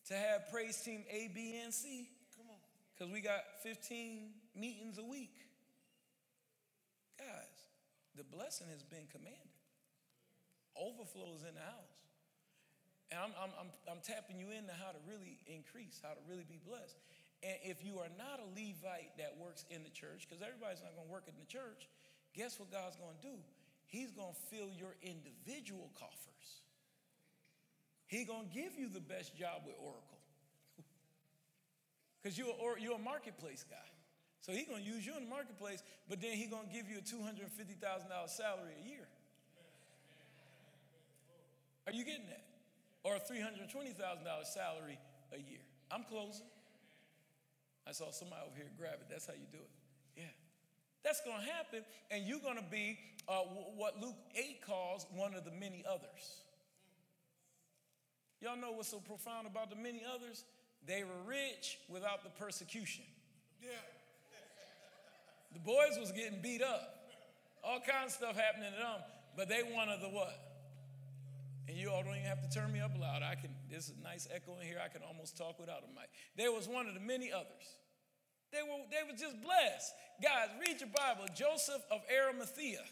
Speaker 1: to have praise team A, B, and C. Come on. Because we got 15 meetings a week. Guys, the blessing has been commanded. Overflows in the house. And I'm, I'm, I'm, I'm tapping you into how to really increase, how to really be blessed. And if you are not a Levite that works in the church, because everybody's not going to work in the church, guess what God's going to do? He's going to fill your individual coffers. He's going to give you the best job with Oracle. Because you're, a, you're a marketplace guy. So he's going to use you in the marketplace, but then he's going to give you a $250,000 salary a year. Are you getting that? Or a $320,000 salary a year. I'm closing. I saw somebody over here grab it. That's how you do it. That's going to happen, and you're going to be uh, what Luke 8 calls one of the many others. Y'all know what's so profound about the many others? They were rich without the persecution. Yeah. The boys was getting beat up. All kinds of stuff happening to them, but they wanted the what? And you all don't even have to turn me up loud. I can, there's a nice echo in here. I can almost talk without a mic. There was one of the many others. They were, they were just blessed. Guys, read your Bible. Joseph of Arimathea.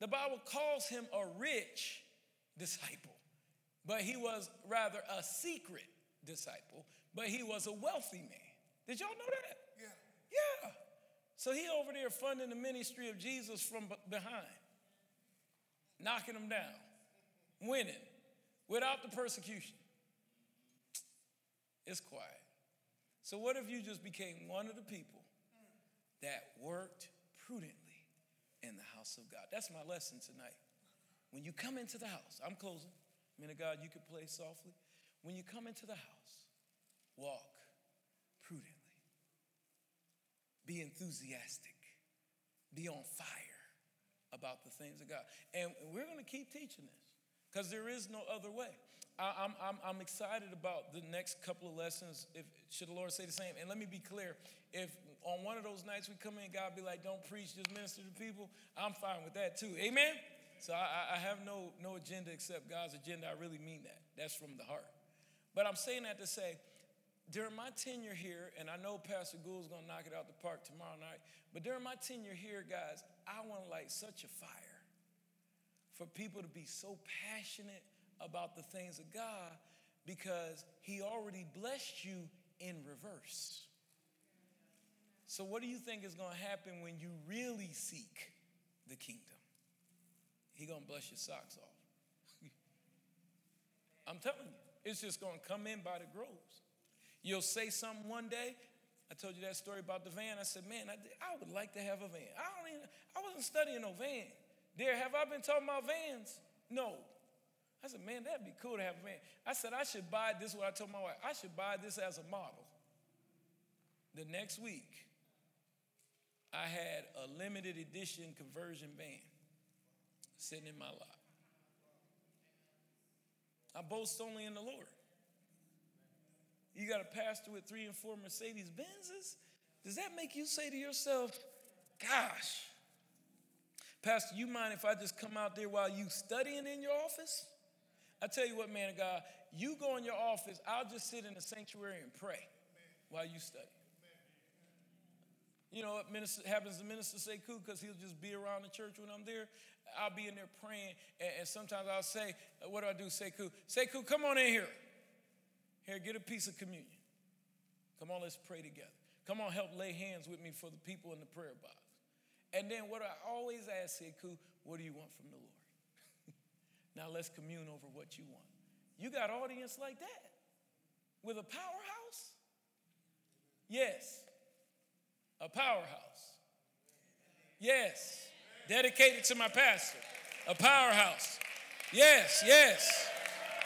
Speaker 1: The Bible calls him a rich disciple, but he was rather a secret disciple, but he was a wealthy man. Did y'all know that? Yeah. Yeah. So he over there funding the ministry of Jesus from behind, knocking them down, winning without the persecution. It's quiet. So, what if you just became one of the people that worked prudently in the house of God? That's my lesson tonight. When you come into the house, I'm closing. Man of God, you could play softly. When you come into the house, walk prudently, be enthusiastic, be on fire about the things of God. And we're going to keep teaching this because there is no other way. I, am I'm, I'm excited about the next couple of lessons. If should the Lord say the same? And let me be clear: if on one of those nights we come in, God be like, "Don't preach, just minister to people," I'm fine with that too. Amen. So I, I have no no agenda except God's agenda. I really mean that. That's from the heart. But I'm saying that to say, during my tenure here, and I know Pastor Gould's gonna knock it out the park tomorrow night, but during my tenure here, guys, I want to light such a fire for people to be so passionate about the things of God because He already blessed you in reverse. So, what do you think is going to happen when you really seek the kingdom? He going to bless your socks off. I'm telling you, it's just going to come in by the groves. You'll say something one day. I told you that story about the van. I said, man, I, I would like to have a van. I don't even, I wasn't studying no van. There, have I been talking about vans? No. I said, man, that'd be cool to have a van. I said, I should buy this, what I told my wife, I should buy this as a model. The next week, I had a limited edition conversion van sitting in my lot. I boast only in the Lord. You got a pastor with three and four Mercedes Benzes? Does that make you say to yourself, gosh, Pastor, you mind if I just come out there while you studying in your office? I tell you what, man of God, you go in your office, I'll just sit in the sanctuary and pray while you study. You know what minister, happens to Minister Sekou because he'll just be around the church when I'm there. I'll be in there praying, and, and sometimes I'll say, What do I do, Sekou? Sekou, come on in here. Here, get a piece of communion. Come on, let's pray together. Come on, help lay hands with me for the people in the prayer box. And then what I always ask Sekou, what do you want from the Lord? Now let's commune over what you want. You got audience like that with a powerhouse? Yes, a powerhouse. Yes, dedicated to my pastor, a powerhouse. Yes, yes.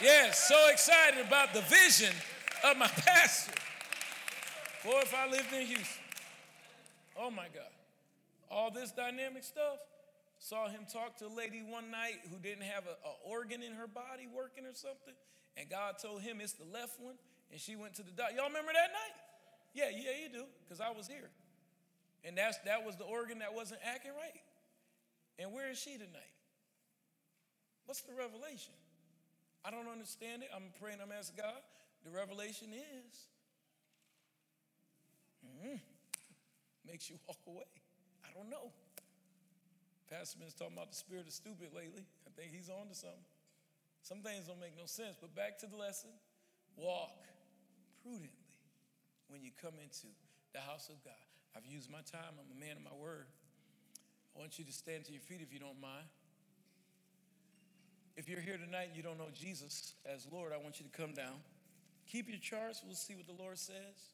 Speaker 1: Yes, so excited about the vision of my pastor. Boy, if I lived in Houston. Oh my God. All this dynamic stuff. Saw him talk to a lady one night who didn't have an organ in her body working or something. And God told him it's the left one. And she went to the doctor. Y'all remember that night? Yeah, yeah, you do, because I was here. And that's that was the organ that wasn't acting right. And where is she tonight? What's the revelation? I don't understand it. I'm praying, I'm asking God. The revelation is mm, makes you walk away. I don't know. Pastor been talking about the spirit of stupid lately. I think he's on to something. Some things don't make no sense. But back to the lesson walk prudently when you come into the house of God. I've used my time, I'm a man of my word. I want you to stand to your feet if you don't mind. If you're here tonight and you don't know Jesus as Lord, I want you to come down. Keep your charts. We'll see what the Lord says.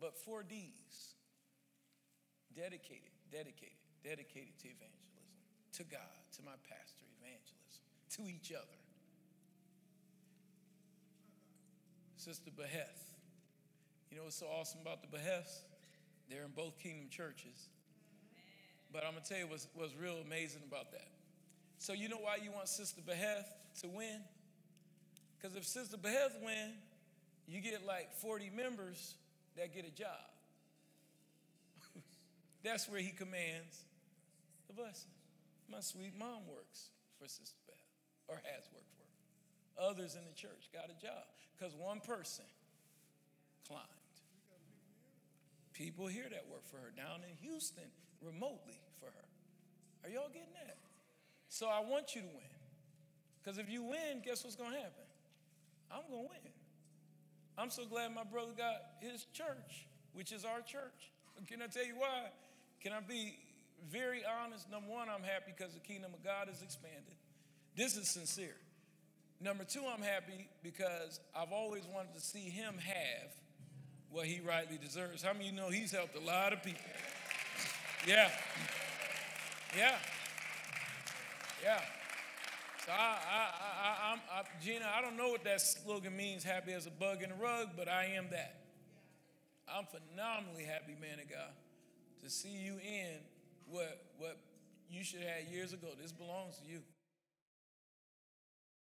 Speaker 1: But four D's dedicated, dedicated, dedicated to evangelism, to God, to my pastor, evangelism, to each other. Sister Beheth. You know what's so awesome about the Beheths? They're in both kingdom churches. But I'm going to tell you what's, what's real amazing about that. So you know why you want Sister Beheth to win? Because if Sister Beheth win, you get like 40 members that get a job. That's where he commands the blessing. My sweet mom works for Sister Beth, or has worked for her. Others in the church got a job because one person climbed. People here that work for her down in Houston remotely for her. Are y'all getting that? So I want you to win. Because if you win, guess what's going to happen? I'm going to win. I'm so glad my brother got his church, which is our church. Can I tell you why? Can I be very honest? Number one, I'm happy because the kingdom of God is expanded. This is sincere. Number two, I'm happy because I've always wanted to see him have what he rightly deserves. How many of you know he's helped a lot of people? Yeah. Yeah. Yeah. So I, I, I, I'm, I, Gina, I don't know what that slogan means, happy as a bug in a rug, but I am that. I'm phenomenally happy, man of God, to see you in what, what you should have years ago. This belongs to you.